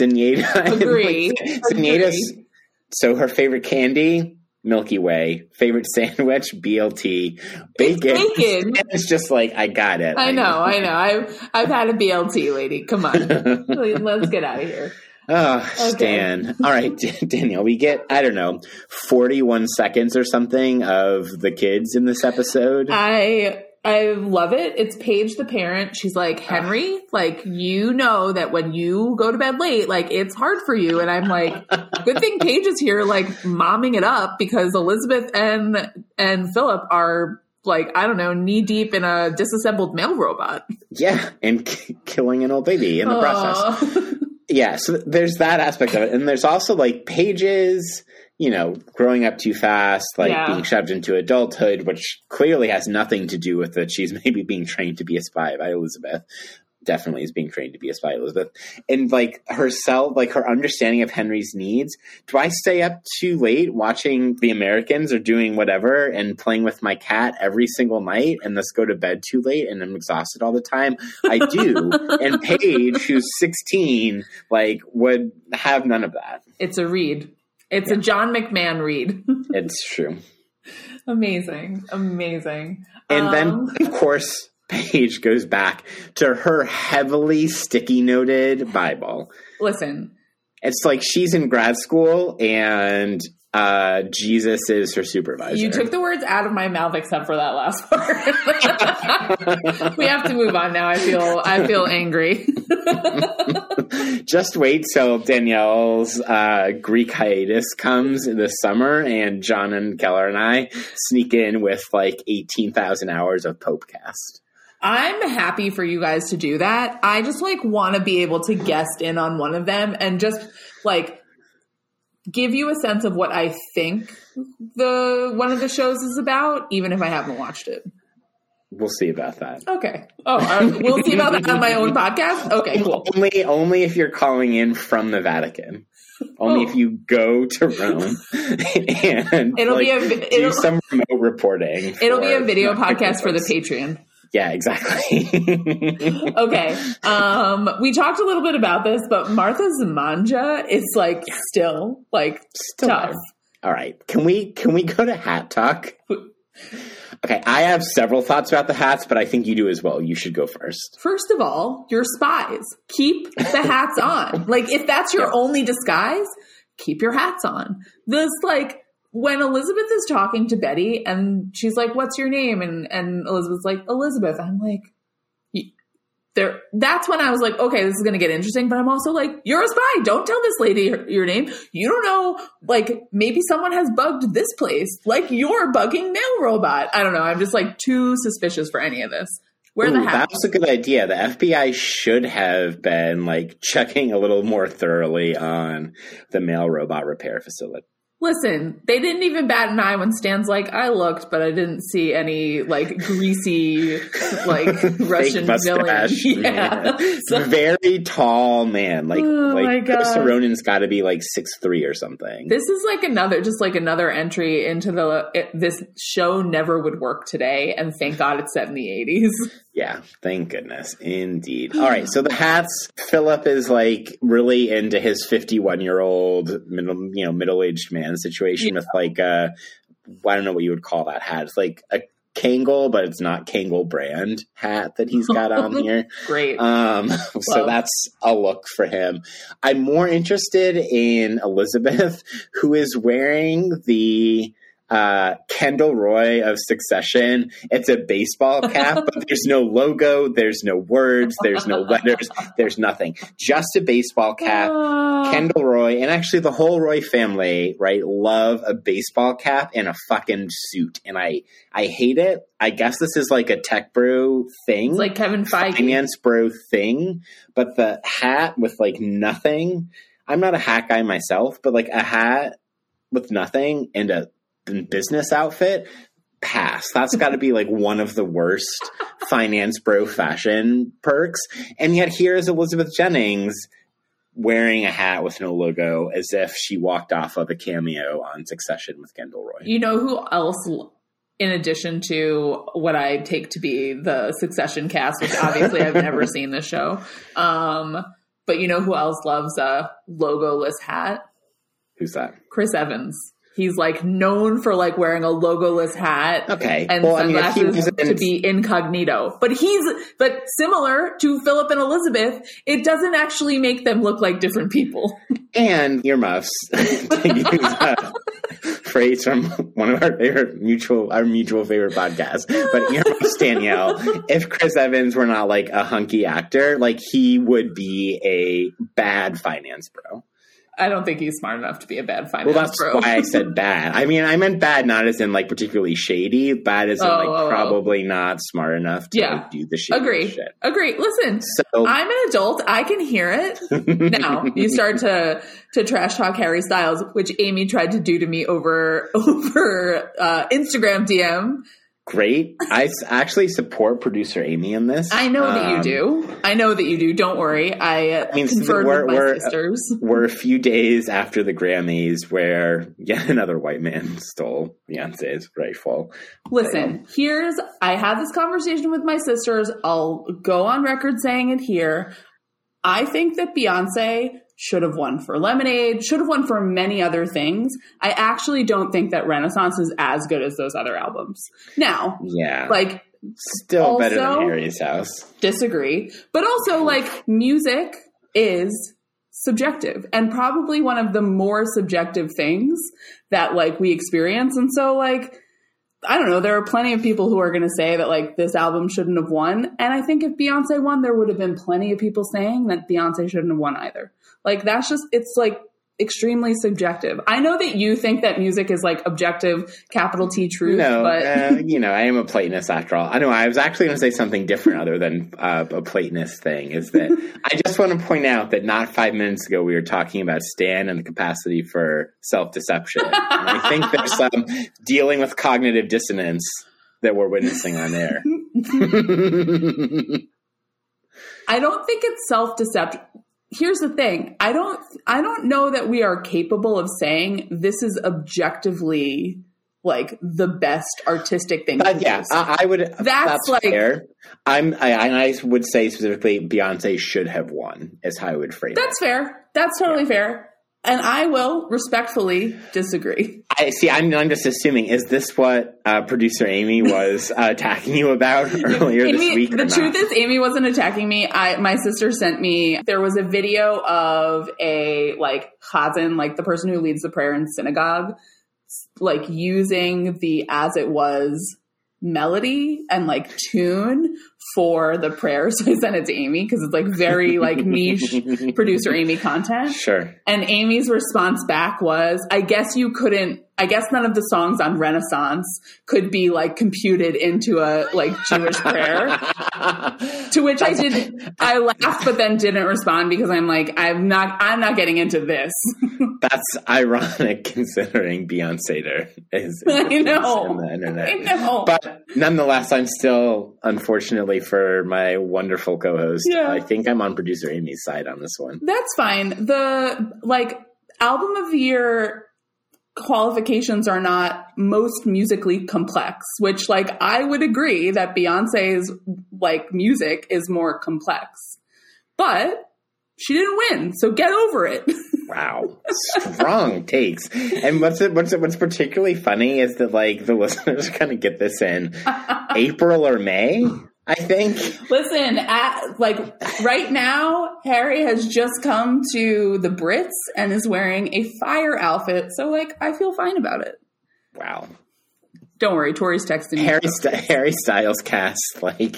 Sinead, (laughs) Agree. Sinead, Agree. so her favorite candy, Milky Way. Favorite (laughs) sandwich, BLT. Bacon. bacon. (laughs) It's just like I got it. I know, I (laughs) know. I've I've had a BLT, lady. Come on, let's get out of here. Oh, Stan. All right, Danielle, we get, I don't know, 41 seconds or something of the kids in this episode. I I love it. It's Paige the parent. She's like, Henry, like you know that when you go to bed late, like it's hard for you. And I'm like, (laughs) good thing Paige is here, like momming it up because Elizabeth and and Philip are like, I don't know, knee deep in a disassembled mail robot. yeah, and k- killing an old baby in the process. Aw. (laughs) Yeah, so there's that aspect of it. And there's also like pages, you know, growing up too fast, like Yeah. being shoved into adulthood, which clearly has nothing to do with that she's (laughs) maybe being trained to be a spy by Elizabeth. Definitely is being trained to be a spy, Elizabeth. And like herself, like her understanding of Henry's needs. Do I stay up too late watching the Americans or doing whatever and playing with my cat every single night and thus go to bed too late and I'm exhausted all the time? I do. (laughs) and Paige, who's 16, like would have none of that. It's a read. It's a John McMahon read. (laughs) It's true. amazing. Amazing. And Um, then, of course, Paige goes back to her heavily sticky noted Bible. listen, It's like she's in grad school and uh, Jesus is her supervisor. You took the words out of my mouth except for that last part. (laughs) we have to move on now. I feel I feel angry. (laughs) Just wait till Danielle's uh, Greek hiatus comes this summer, and John and Keller and I sneak in with like eighteen thousand hours of Popecast. I'm happy for you guys to do that. I just like want to be able to guest in on one of them and just like give you a sense of what I think the one of the shows is about, even if I haven't watched it. We'll see about that. Okay. Oh, right. we'll see about that on my own podcast. Okay, cool. (laughs) Only, only if you're calling in from the Vatican. Only Oh. if you go to Rome (laughs) and It'll be a do it'll- some remote reporting. It'll be a video podcast for the Patreon. Yeah, exactly. (laughs) Okay. Um, we talked a little bit about this, but Martha's mangia is like still like Still tough. All right, can we can we go to Hat Talk? (laughs) Okay, I have several thoughts about the hats, but I think you do as well. You should go first. First of all, you're spies. Keep the hats (laughs) on. Like, if that's your Yeah. only disguise, keep your hats on. This, like, when Elizabeth is talking to Betty and she's like, What's your name? And, and Elizabeth's like, Elizabeth. I'm like, there, that's when I was like, okay, this is going to get interesting. But I'm also like, you're a spy. Don't tell this lady your, your name. You don't know, like, maybe someone has bugged this place. Like, you're bugging Mail Robot. I don't know. I'm just like too suspicious for any of this. Where the Ooh, hats? That's a good idea. The FBI should have been like checking a little more thoroughly on the mail robot repair facility. Listen, they didn't even bat an eye when Stan's like, I looked, but I didn't see any like greasy, like (laughs) Russian villain. (laughs) Yeah. So- Very tall man. Like, Oh like God. Costa Ronin's got to be like six three or something. this is like another, just like another entry into the, it, this show never would work today. And thank God it's set in the 80s. Yeah, thank goodness. Indeed. All right, so the hats, Philip is like really into his 51 year old, middle, you know, middle aged man situation with like, uh, I don't know what you would call that hat. It's like a Kangol, but it's not Kangol brand hat that he's got on (laughs) here. Great. Um, so Wow. that's a look for him. I'm more interested in Elizabeth, who is wearing the uh, Kendall Roy of Succession. It's a baseball (laughs) cap, but there's no logo, there's no words, there's no letters, there's nothing. Just a baseball cap. Ah. Kendall Roy and actually the whole Roy family, right, love a baseball cap and a fucking suit. And I I hate it. I guess this is like a tech brew thing it's like Kevin Feige. finance bro thing, but the hat with like nothing. I'm not a hat guy myself, but like a hat with nothing and a business outfit, pass. That's got to be like one of the worst finance bro fashion perks. And yet here is Elizabeth Jennings wearing a hat with no logo as if she walked off of a cameo on Succession with Kendall Roy. You know who else, in addition to what I take to be the Succession cast, which obviously I've never (laughs) seen the show, um, but you know who else loves a logoless hat? Who's that? Chris Evans. He's like known for like wearing a logoless hat Okay. and well, I mean, sunglasses was in- to be incognito. But he's but similar to Philip and Elizabeth, it doesn't actually make them look like different people. and earmuffs (laughs) phrase uh, from one of our favorite mutual our mutual favorite podcasts but earmuffs danielle if chris evans were not like a hunky actor like he would be a bad finance bro I don't think he's smart enough to be a bad finance well that's bro. why i said (laughs) bad i mean i meant bad not as in like particularly shady bad as in Oh, like oh, oh. probably not smart enough to Yeah. like, do the shady Agree. shit Agree. Listen, so I'm an adult. I can hear it. (laughs) now you start to to trash talk Harry Styles, which Amy tried to do to me over (laughs) over uh, Instagram DM. Great I actually support producer amy in this I know that you Um, do. I know that you do. Don't worry. I uh, I mean, conferred we're- with my we're- sisters. we're a few days after the Grammys where yet (laughs) another white man stole Beyonce's rightful. Listen, here's I had this conversation with my sisters. I'll go on record saying it here. I think that Beyonce should have won for Lemonade, should have won for many other things. I actually don't think that Renaissance is as good as those other albums. Now, Yeah. like Still better than also- Harry's house. disagree, but also like music is subjective and probably one of the more subjective things that like we experience. And so like I don't know, there are plenty of people who are going to say that like this album shouldn't have won. And I think if Beyonce won, there would have been plenty of people saying that Beyonce shouldn't have won either. Like that's just it's like extremely subjective. I know that you think that music is like objective, capital T truth, No, but uh, you know, I am a Platonist after all. I know I was actually going to say something different other than uh, a Platonist thing. Is that (laughs) I just want to point out that not five minutes ago we were talking about Stan and the capacity for self deception. I think there's some dealing with cognitive dissonance that we're witnessing on air. (laughs) I don't think it's self-deception. Here's the thing. I don't I don't know that we are capable of saying this is objectively like the best artistic thing. But yeah, I, I would. That's, like- fair. I'm. I, I would say specifically, Beyonce should have won. Is how I would frame That's it. fair. That's totally fair. And I will respectfully disagree. I see. I'm, I'm just assuming. Is this what uh, producer Amy was uh, (laughs) attacking you about earlier Amy, this week? the truth is, Amy wasn't attacking me. I my sister sent me. There was a video of a like chazan, like the person who leads the prayer in synagogue, like using the as it was melody and like tune for the prayer. (laughs) So I sent it to Amy because it's like very like niche (laughs) producer Amy content. Sure. And Amy's response back was, I guess you couldn't, I guess none of the songs on Renaissance could be like computed into a like Jewish prayer. (laughs) to which I did, I laughed, but then didn't respond because I'm like, I'm not, I'm not getting into this. That's ironic considering Beyonce is I know. on the internet. I know. But nonetheless, I'm still, unfortunately for my wonderful co-host, Yeah. I think I'm on producer Amy's side on this one. That's fine. The like album of the year qualifications are not most musically complex, which like I would agree that Beyonce's like music is more complex. But she didn't win, so get over it. (laughs) Wow, strong takes. And what's it, what's it, what's particularly funny is that like the (laughs) listeners kind of get this in (laughs) April or May. I think. Listen, at, like right now, Harry has just come to the Brits and is wearing a fire outfit, so like I feel fine about it. Wow. Don't worry, Tori's texting me. Harry St- Harry Styles cast like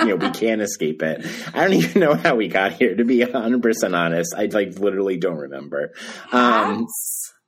you know we can't escape it. I don't even know how we got here. To be hundred percent honest, I like literally don't remember. Um,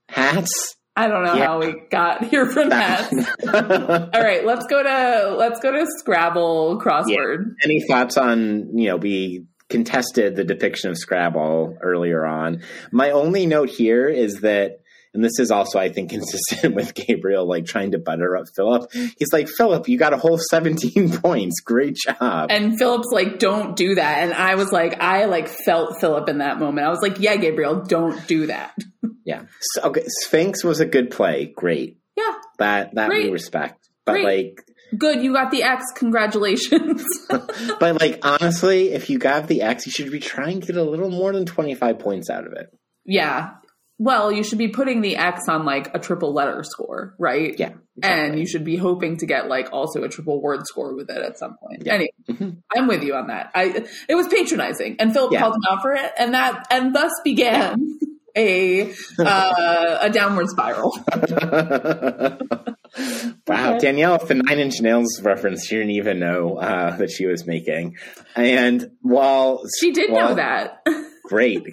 Hats? I don't know Yeah. how we got (laughs) here from that. (laughs) All right, let's go to let's go to Scrabble crossword. Any thoughts on you know we contested the depiction of Scrabble earlier on. My only note here is that. And this is also, I think, (laughs) consistent with Gabriel, like trying to butter up Philip. He's like, Philip, you got a whole (laughs) 17 points. Great job. And Philip's like, "Don't do that." And I was like, I like felt Philip in that moment. I was like, "Yeah, Gabriel, don't do that." (laughs) Yeah. So, okay. Sphinx was a good play. Great. Yeah, That that we respect. But Great. like good. You got the X. Congratulations. but like honestly, if you got the X, you should be trying to get a little more than twenty five points out of it. yeah. Well, you should be putting the X on like a triple letter score, right? Yeah. And you should be hoping to get like also a triple word score with it at some point. Yeah. Anyway, Mhm. I'm with you on that. I it was patronizing, and Philip Yeah. called him out for it, and that and thus began a uh, a downward spiral. (laughs) wow, Danielle, the Nine Inch Nails reference, she didn't even know uh, that she was making. And while She did while- know that. great,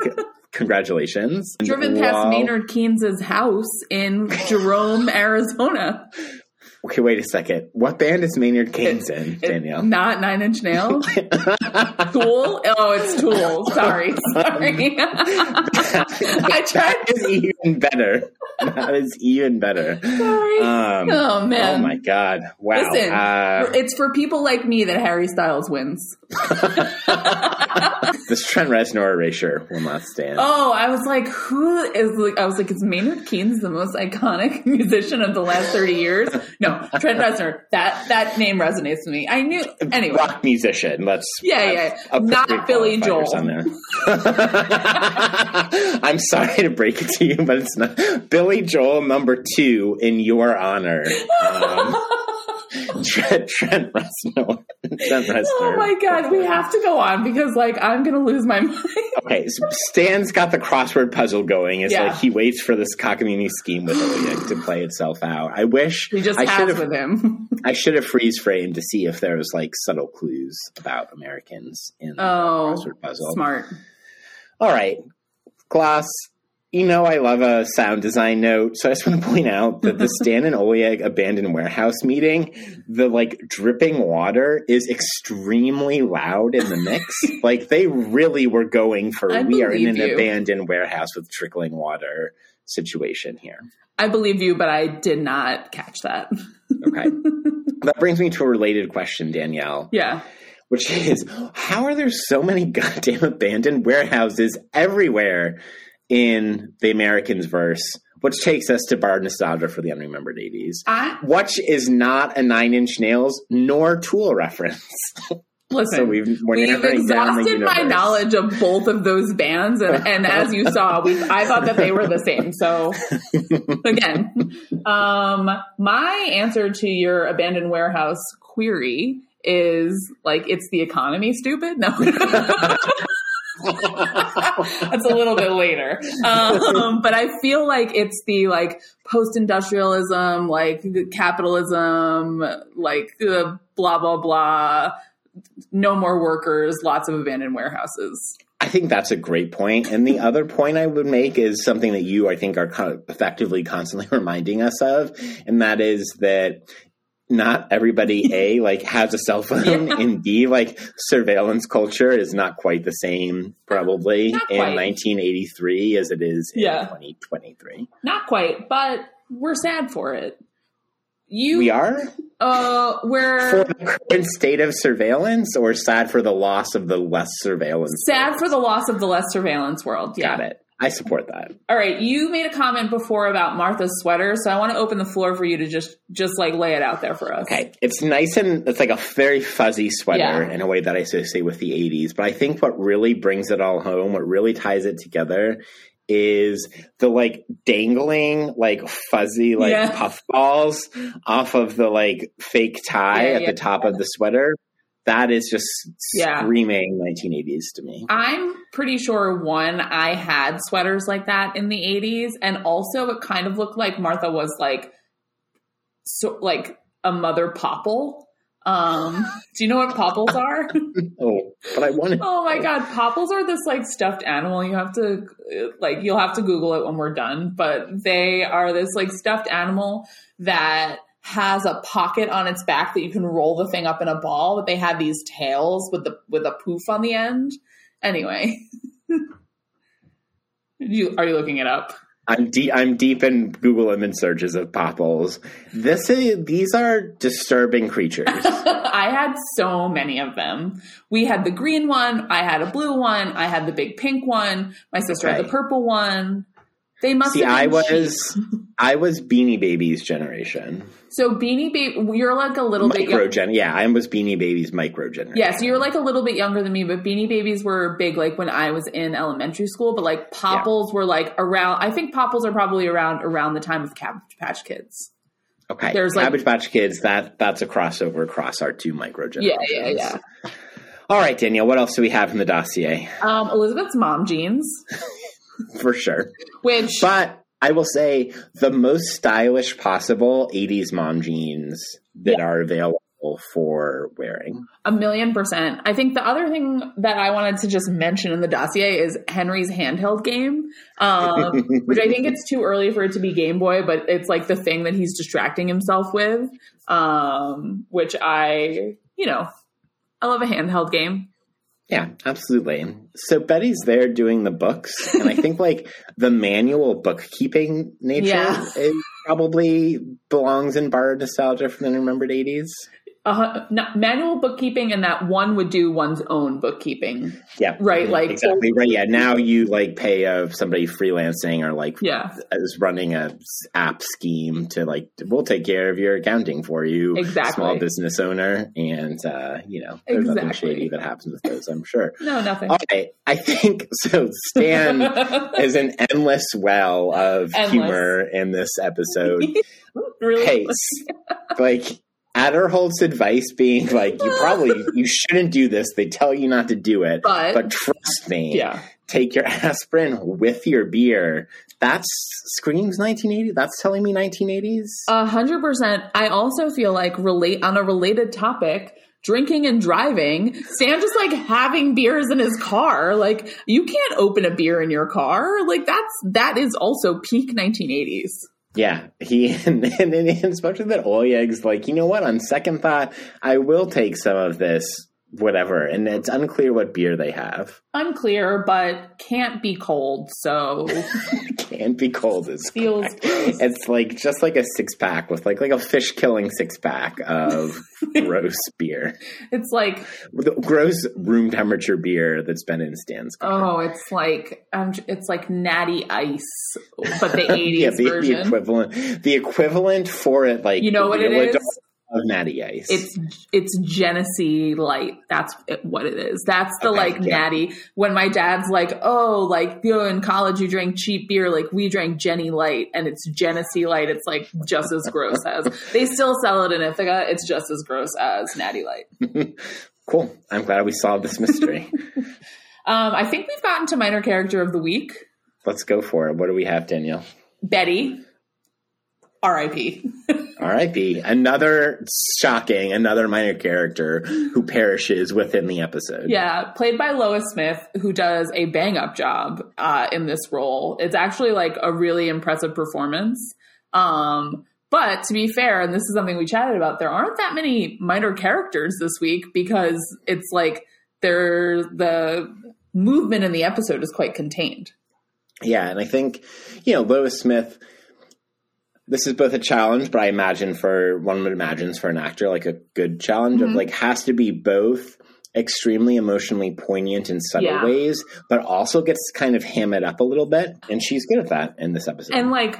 congratulations. Driven past Maynard Keenan's house in Jerome, Arizona. (laughs) Okay, wait a second. What band is Maynard Keenan in, Danielle? Not Nine Inch Nails. (laughs) Tool? Oh, it's Tool. Sorry. Sorry. (laughs) I tried. That is even better. That is even better. Sorry. Um, oh, man. Oh my god! Wow. Listen, Uh, it's for people like me that Harry Styles wins. (laughs) this Trent Reznor erasure will not stand. Oh, I was like, who is like? I was like, is Maynard Keenan the most iconic musician of the last thirty years? No, (laughs) Trent Reznor. That that name resonates with me. I knew anyway. Rock musician. Let's Yeah, yeah. appropriate Not Billy Joel. on there. (laughs) I'm sorry to break it to you, but it's not Billy Joel number two in your honor. (laughs) Um, (laughs) Trent, Trent Reznor. Trent Reznor. Oh my god, we have to go on because like I'm gonna lose my mind. Okay, so Stan's got the crossword puzzle going. It's Yeah. like he waits for this cockamamie scheme with Oleg to play itself out. I wish He just I has with him. I should have freeze framed to see if there was like subtle clues about Americans in Oh, the crossword puzzle. smart. All right, Gloss. You know I love a sound design note, so I just want to point out that the (laughs) Stan and Oleg abandoned warehouse meeting, the like dripping water is extremely loud in the mix. (laughs) like they really were going for I we are in an you. abandoned warehouse with trickling water situation here. I believe you, but I did not catch that. Okay. that brings me to a related question, Danielle. Yeah. which is how are there so many goddamn abandoned warehouses everywhere in the Americans verse, which takes us to bar nostalgia for the unremembered 80s. I Which is not a Nine Inch Nails nor Tool reference. (laughs) Listen, So we've we're We've narrowing down the exhausted my knowledge of both of those bands, and, and as you saw, we I thought that they were the same. So (laughs) again, um, my answer to your abandoned warehouse query is like it's the economy, stupid. No. (laughs) (laughs) That's a little bit later. Um, but I feel like it's the like post industrialism, like capitalism, like blah, blah, blah. No more workers, lots of abandoned warehouses. I think that's a great point. And the other point I would make is something that you, I think, are kind of effectively constantly (laughs) reminding us of, and that is that not everybody (laughs) a like has a cell phone, Yeah. and b like surveillance culture is not quite the same probably Not in quite. 1983 as it is in Yeah. 2023. Not quite, but we're sad for it. You, We are uh, we're the current state of surveillance, or sad for the loss of the less surveillance. sad for the loss of the less surveillance world. Yeah. Got it. I support that. All right, you made a comment before about Martha's sweater, so I want to open the floor for you to just just like lay it out there for us. Okay, it's nice and it's like a very fuzzy sweater Yeah. in a way that I associate with the 80s. But I think what really brings it all home, what really ties it together, is the like dangling, like fuzzy, like Yeah. puffballs off of the like fake tie Yeah, at the top of the sweater. That is just Yeah. screaming 1980s to me. I'm pretty sure one, I had sweaters like that in the 80s, and also it kind of looked like Martha was like, so like a mother popple. Um, (laughs) do you know what popples are? (laughs) Oh, but I wanted. oh my god, popples are this like stuffed animal. You have to like you'll have to Google it when we're done, but they are this like stuffed animal that has a pocket on its back that you can roll the thing up in a ball, but they have these tails with the with a poof on the end. Anyway. (laughs) you are you looking it up? I'm deep. I'm deep in Google image searches of popples. This is these are disturbing creatures. (laughs) I had so many of them. We had the green one, I had a blue one, I had the big pink one, my sister had the purple one. They must See, have I was cheap. I was Beanie Babies generation. So Beanie Baby, you're like a little bit Micro young. gen. Yeah, I was Beanie Babies micro generation. Yeah, so you're like a little bit younger than me, but Beanie Babies were big like when I was in elementary school. But like Popples were like around. I think Popples are probably around around the time of Cabbage Patch Kids. Okay. There's, like- Cabbage Patch Kids. That that's a crossover across our two micro Yeah, yeah, yeah. All right, Danielle. What else do we have in the dossier? Um, Elizabeth's mom jeans, (laughs) (laughs) For sure. which But I will say the most stylish possible '80s mom jeans that are available for wearing. A million percent. I think the other thing that I wanted to just mention in the dossier is Henry's handheld game, um, (laughs) which I think it's too early for it to be Game Boy, but it's like the thing that he's distracting himself with, um, which I, you know, I love a handheld game. Yeah, absolutely. So Betty's there doing the books, and I think like (laughs) the manual bookkeeping nature Yeah. is probably belongs in borrowed nostalgia from the remembered eighties. Uh, manual bookkeeping and that one would do one's own bookkeeping. Yeah, Right, like- exactly right. Yeah, now you like pay uh, somebody freelancing or like Yeah, is running a app scheme to like we'll take care of your accounting for you, Exactly. small business owner, and uh, you know there's nothing shady that happens with those. I'm sure. no, nothing. All right, I think (laughs) so. Stan (laughs) is an endless well of Endless. humor in this episode. (laughs) really? hey, like Aderholt's advice being like, you probably you shouldn't do this. They tell you not to do it, but, but trust me, yeah, take your (laughs) aspirin with your beer. That's screams 1980. That's telling me 1980s. A hundred percent. I also feel like relate on a related topic, drinking and driving. Stan just like having beers in his car. Like you can't open a beer in your car. Like that's that is also peak 1980s. Yeah, he (laughs) and, and, and especially that Oleg's like, you know what? On second thought, I will take some of this, whatever. And it's unclear what beer they have. Unclear, but can't be cold. So (laughs) Can't be cold as (laughs) feels. It's like just like a six pack with like like a fish killing six pack of (laughs) gross beer, It's like gross room temperature beer that's been in Stan's car. oh, it's like um, it's like natty ice, but the 80s yeah, the, the equivalent, the equivalent for it, like You know what it is? Of Natty Ice. It's it's Genesee light. That's what it is. That's the Okay, like yeah. natty. When my dad's like, oh, like you know, in college you drank cheap beer, like we drank Genny Light, and it's Genesee Light. It's like just as gross as (laughs) they still sell it in Ithaca. It's just as gross as Natty Light. (laughs) cool. I'm glad we solved this mystery. (laughs) Um, I think we've gotten to minor character of the week, Let's go for it. What do we have, Danielle? Betty. R.I.P. R.I.P. Another shocking, another minor character who perishes within the episode. Yeah, played by Lois Smith, who does a bang up job uh, in this role. It's actually like a really impressive performance. Um, but to be fair, and this is something we chatted about, there aren't that many minor characters this week because it's like they're the movement in the episode is quite contained. Yeah, and I think, you know, Lois Smith, this is both a challenge, but I imagine for one would imagines for an actor, like a good challenge of Mhm. like has to be both extremely emotionally poignant in subtle Yeah. ways, but also gets kind of ham it up a little bit. And she's good at that in this episode. and like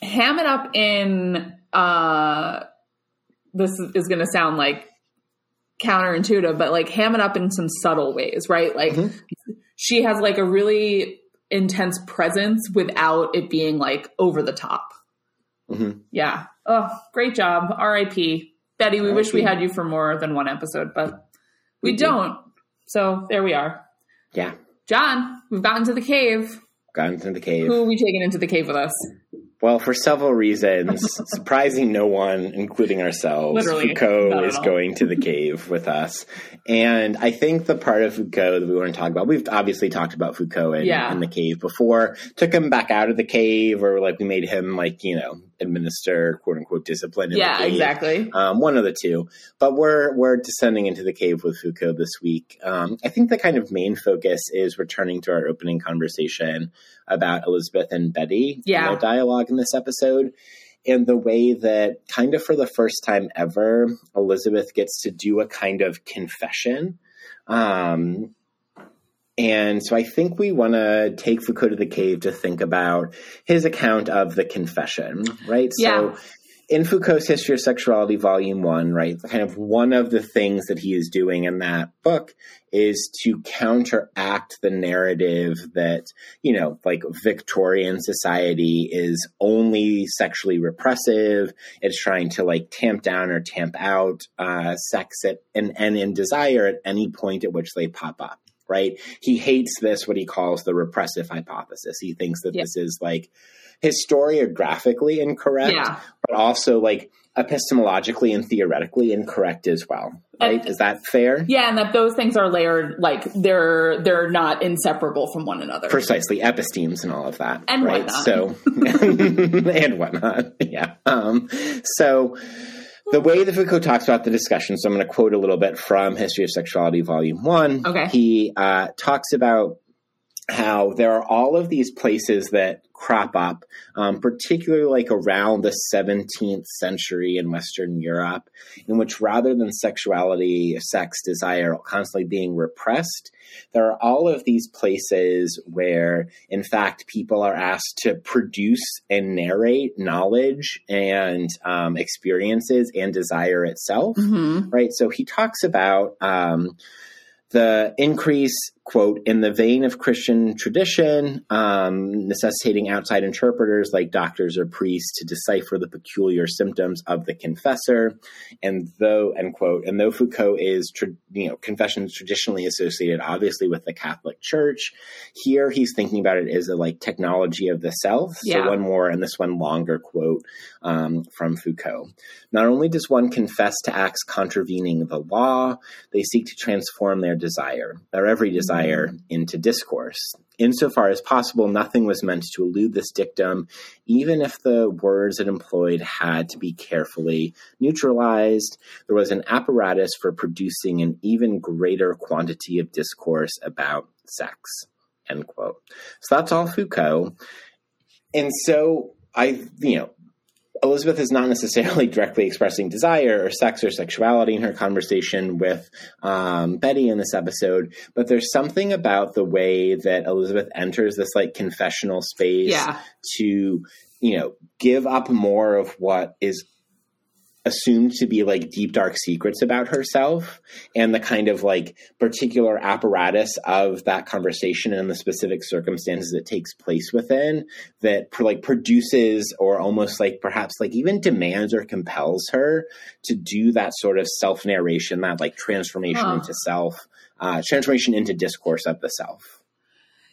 ham it up in uh this is going to sound like counterintuitive but like ham it up in some subtle ways right like Mhm. she has like a really intense presence without it being like over the top Mhm. yeah. Oh great job. Rip betty we wish we had you for more than one episode but we, We do. don't. So there we are. Yeah, john we've gotten to the cave. Got into the cave. who are we taking into the cave with us? Well, for several reasons, (laughs) surprising no one, including ourselves, Literally, Foucault is going to the cave with us. And I think the part of Foucault that we want to talk about, we've obviously talked about Foucault in, Yeah. in the cave before, took him back out of the cave, or like we made him like, you know, administer quote unquote discipline in yeah exactly Um, one of the two, but we're we're descending into the cave with Foucault this week. Um, I think the kind of main focus is returning to our opening conversation about Elizabeth and Betty, Yeah. their dialogue in this episode, and the way that kind of for the first time ever, Elizabeth gets to do a kind of confession. Um, and so I think we want to take Foucault to the cave to think about his account of the confession, right? Yeah. So in Foucault's History of Sexuality, Volume 1, right, kind of one of the things that he is doing in that book is to counteract the narrative that, you know, like Victorian society is only sexually repressive. It's trying to like tamp down or tamp out uh, sex at, and, and in desire at any point at which they pop up. Right. He hates this, what he calls the repressive hypothesis. He thinks that Yeah. this is like historiographically incorrect, yeah but also like epistemologically and theoretically incorrect as well. Right? And- is that fair? Yeah, and that those things are layered, like they're they're not inseparable from one another. Precisely, epistemes and all of that, And right? whatnot. So, (laughs) and whatnot, (laughs) yeah. Um, so, the way that Foucault talks about the discussion, so I'm going to quote a little bit from History of Sexuality, Volume One. Okay. He uh, talks about how there are all of these places that crop up, um, particularly like around the 17th century in Western Europe, in which rather than sexuality, sex, desire constantly being repressed, there are all of these places where, in fact, people are asked to produce and narrate knowledge and um, experiences and desire itself Mhm. right? So he talks about um, the increase, quote, in the vein of Christian tradition, um, necessitating outside interpreters like doctors or priests to decipher the peculiar symptoms of the confessor. And though, end quote, and though Foucault is, tra- you know, confession is traditionally associated, obviously, with the Catholic Church, here he's thinking about it as a like technology of the self. Yeah. So one more and this one longer quote um, from Foucault. Not only does one confess to acts contravening the law, they seek to transform their desire, their every desire, into discourse. Insofar as possible, nothing was meant to elude this dictum, even if the words it employed had to be carefully neutralized. There was an apparatus for producing an even greater quantity of discourse about sex. End quote. So that's all Foucault. And so I, you know, Elizabeth is not necessarily directly expressing desire or sex or sexuality in her conversation with um, Betty in this episode, but there's something about the way that Elizabeth enters this like confessional space Yeah. to, you know, give up more of what is assumed to be like deep dark secrets about herself and the kind of like particular apparatus of that conversation and the specific circumstances it takes place within that like produces or almost like perhaps like even demands or compels her to do that sort of self narration that like transformation into self uh, transformation into discourse of the self.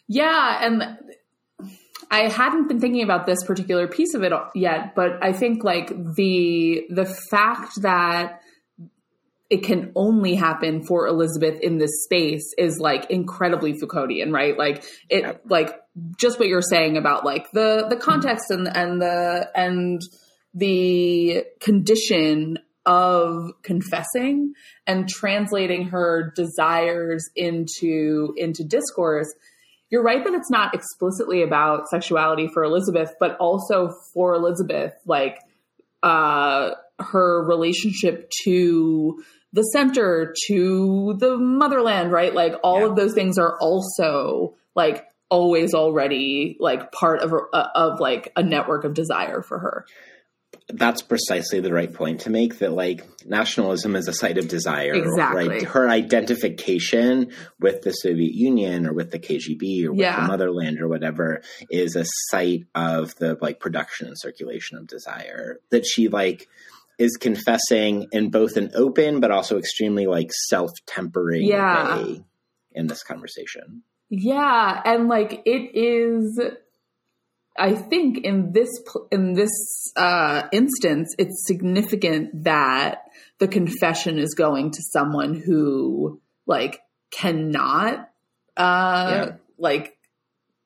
Yeah, and I hadn't been thinking about this particular piece of it yet, but I think like the the fact that it can only happen for Elizabeth in this space is like incredibly Foucauldian, right? Like it like just what you're saying about like the the mm-hmm. context and and the and the condition of confessing and translating her desires into into discourse you're right that it's not explicitly about sexuality for Elizabeth, but also for Elizabeth, like uh, her relationship to the center, to the motherland, right? Like all Yeah. of those things are also like always already like part of a, of like a network of desire for her. That's precisely the right point to make that like nationalism is a site of desire Exactly. right her identification with the soviet union or with the kgb or with Yeah. the motherland or whatever is a site of the like production and circulation of desire that she like is confessing in both an open but also extremely like self-tempering Yeah. way in this conversation Yeah, and like it is I think in this in this uh instance it's significant that the confession is going to someone who like cannot uh Yeah. like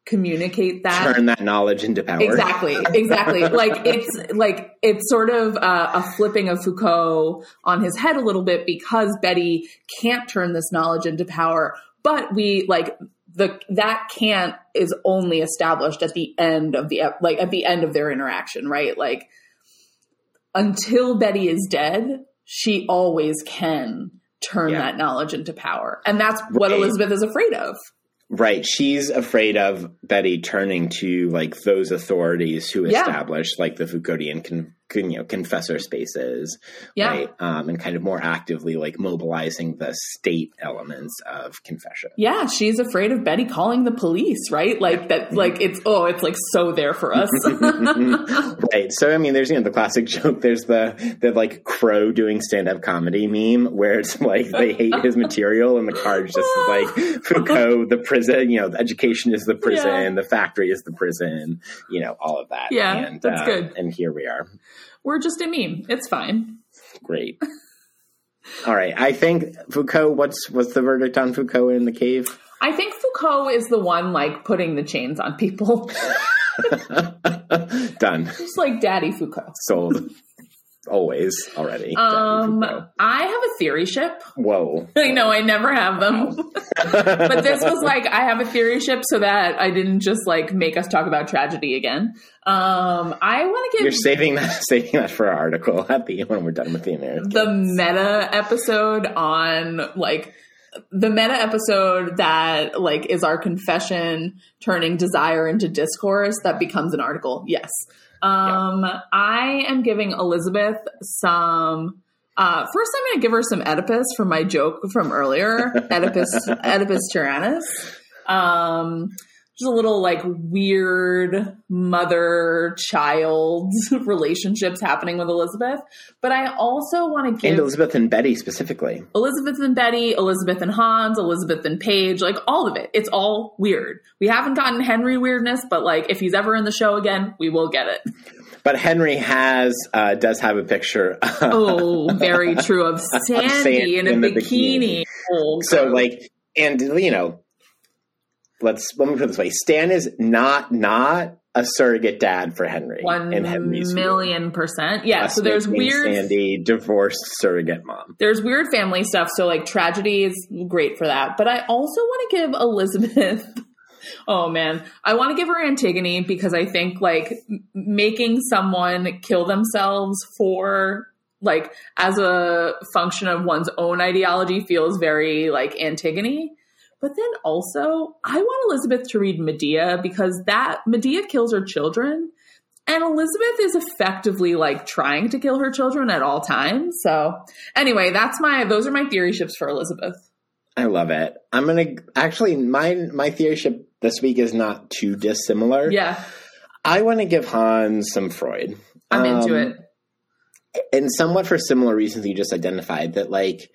communicate that turn that knowledge into power Exactly, exactly. (laughs) like it's like it's sort of uh, a flipping of Foucault on his head a little bit because Betty can't turn this knowledge into power, but we like the that can't is only established at the end of the like at the end of their interaction, right? Like until Betty is dead, she always can turn Yeah. that knowledge into power, and that's what Right. Elizabeth is afraid of. Right. She's afraid of Betty turning to like those authorities who Yeah. established like the Foucauldian con, con- you know, confessor spaces. Yeah. Right. Um, and kind of more actively like mobilizing the state elements of confession. Yeah, she's afraid of Betty calling the police, right? Like that like it's oh, it's like so there for us. (laughs) right. So I mean there's you know the classic joke, there's the the like crow doing stand up comedy meme where it's like they hate his material and the card's just like (laughs) Foucault, the prison, you know, the education is the prison, Yeah. the factory is the prison, you know, all of that. Yeah, and, that's uh, good. And here we are. We're just a meme. It's fine. Great. (laughs) All right. I think Foucault. What's what's the verdict on Foucault in the cave? I think Foucault is the one like putting the chains on people. (laughs) Done. just like Daddy Foucault. Sold. Always already. Um I have a theory ship. Whoa. (laughs) I know I never have them. (laughs) (laughs) but this was like I have a theory ship so that I didn't just like make us talk about tragedy again. Um I want to give. You're saving that saving that for our article at the when we're done with the American. the meta episode on like the meta episode that like is our confession turning desire into discourse that becomes an article yes um i am giving elizabeth some uh first i'm gonna give her some oedipus from my joke from earlier. (laughs) Oedipus oedipus tyrannus. Um just a little like weird mother child (laughs) relationships happening with elizabeth but i also want to give and Elizabeth and Betty specifically. Elizabeth and Betty, Elizabeth and Hans, Elizabeth and Paige, like all of it. It's all weird. We haven't gotten Henry weirdness, but like if he's ever in the show again, we will get it. But Henry has uh, does have a picture. (laughs) Oh, very true (laughs) of Sandy, Sandy in a in bikini. bikini. Oh, so like, and you know, let's let me put it this way: Stan is not not a surrogate dad for Henry one in Henry's view. million percent. Yeah. So there's weird. Sandy divorced surrogate mom. there's weird family stuff. So like tragedy is great for that. But I also want to give Elizabeth. (laughs) Oh man, I want to give her Antigone because I think like making someone kill themselves for like as a function of one's own ideology feels very like Antigone. But then also, I want Elizabeth to read Medea because that Medea kills her children And Elizabeth is effectively like trying to kill her children at all times. So, anyway, that's my those are my theory ships for Elizabeth. I love it. I'm gonna actually my my theory ship this week is not too dissimilar. Yeah, I want to give Hans some Freud. I'm into Um, it. and somewhat for similar reasons you just identified that like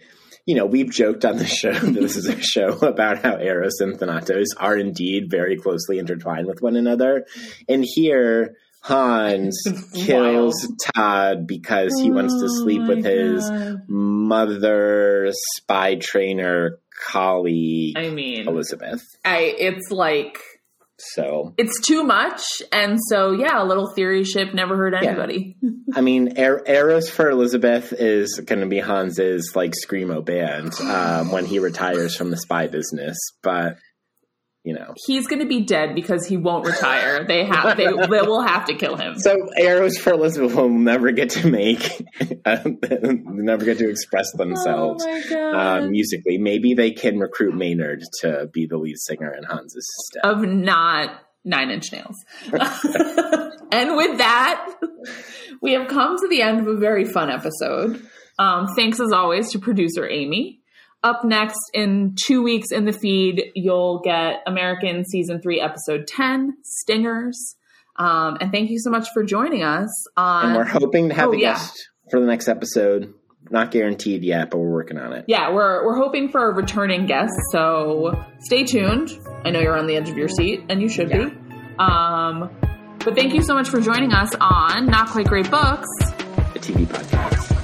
you know we've joked on the show that (laughs) this is a show about how eros and thanatos are indeed very closely intertwined with one another. And here hans (laughs) kills todd because he wants to oh sleep Oh with my his mother spy trainer colleague I mean, elizabeth. I it's like so it's too much, and so yeah, a little theory ship never hurt anybody. (laughs) I mean, er- Eros for Elizabeth is going to be Hans's like screamo band um, when he retires from the spy business. But you know, He's going to be dead because he won't retire. They have they, they will have to kill him. so Eros for Elizabeth will never get to make, (laughs) never get to express themselves Oh um, musically. Maybe they can recruit Maynard to be the lead singer in Hans's stead. of not Nine Inch Nails. (laughs) and with that, we have come to the end of a very fun episode. Um, thanks as always to producer Amy. Up next in two weeks in the feed, you'll get American Season 3, Episode 10, Stingers. Um, and thank you so much for joining us on. and we're hoping to have oh, a yeah. guest for the next episode. Not guaranteed yet, but we're working on it. yeah, we're we're hoping for a returning guest, so stay tuned. I know you're on the edge of your seat, and you should Yeah. be. Um, but thank you so much for joining us on Not Quite Great Books. A TV podcast.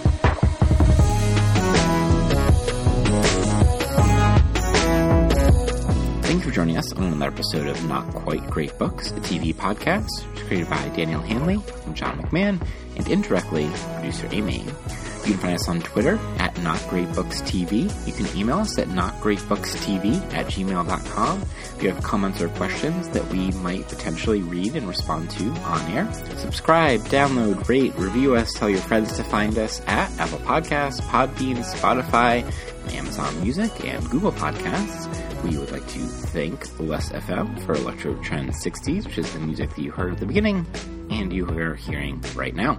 Joining us on another episode of Not Quite Great Books, a TV podcast created by Danielle Hanley and John McMahon, and indirectly producer Amy. You can find us on Twitter at Not Great Books TV. You can email us at notgreatbookstv at gmail.com if you have comments or questions that we might potentially read and respond to on air. Subscribe, download, rate, review us, tell your friends to find us at Apple Podcasts, Podbean, Spotify, Amazon Music, and Google Podcasts. We would like to thank Lesfm for Electro Trend 60s, which is the music that you heard at the beginning and you are hearing right now.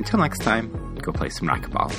Until next time, go play some racquetball.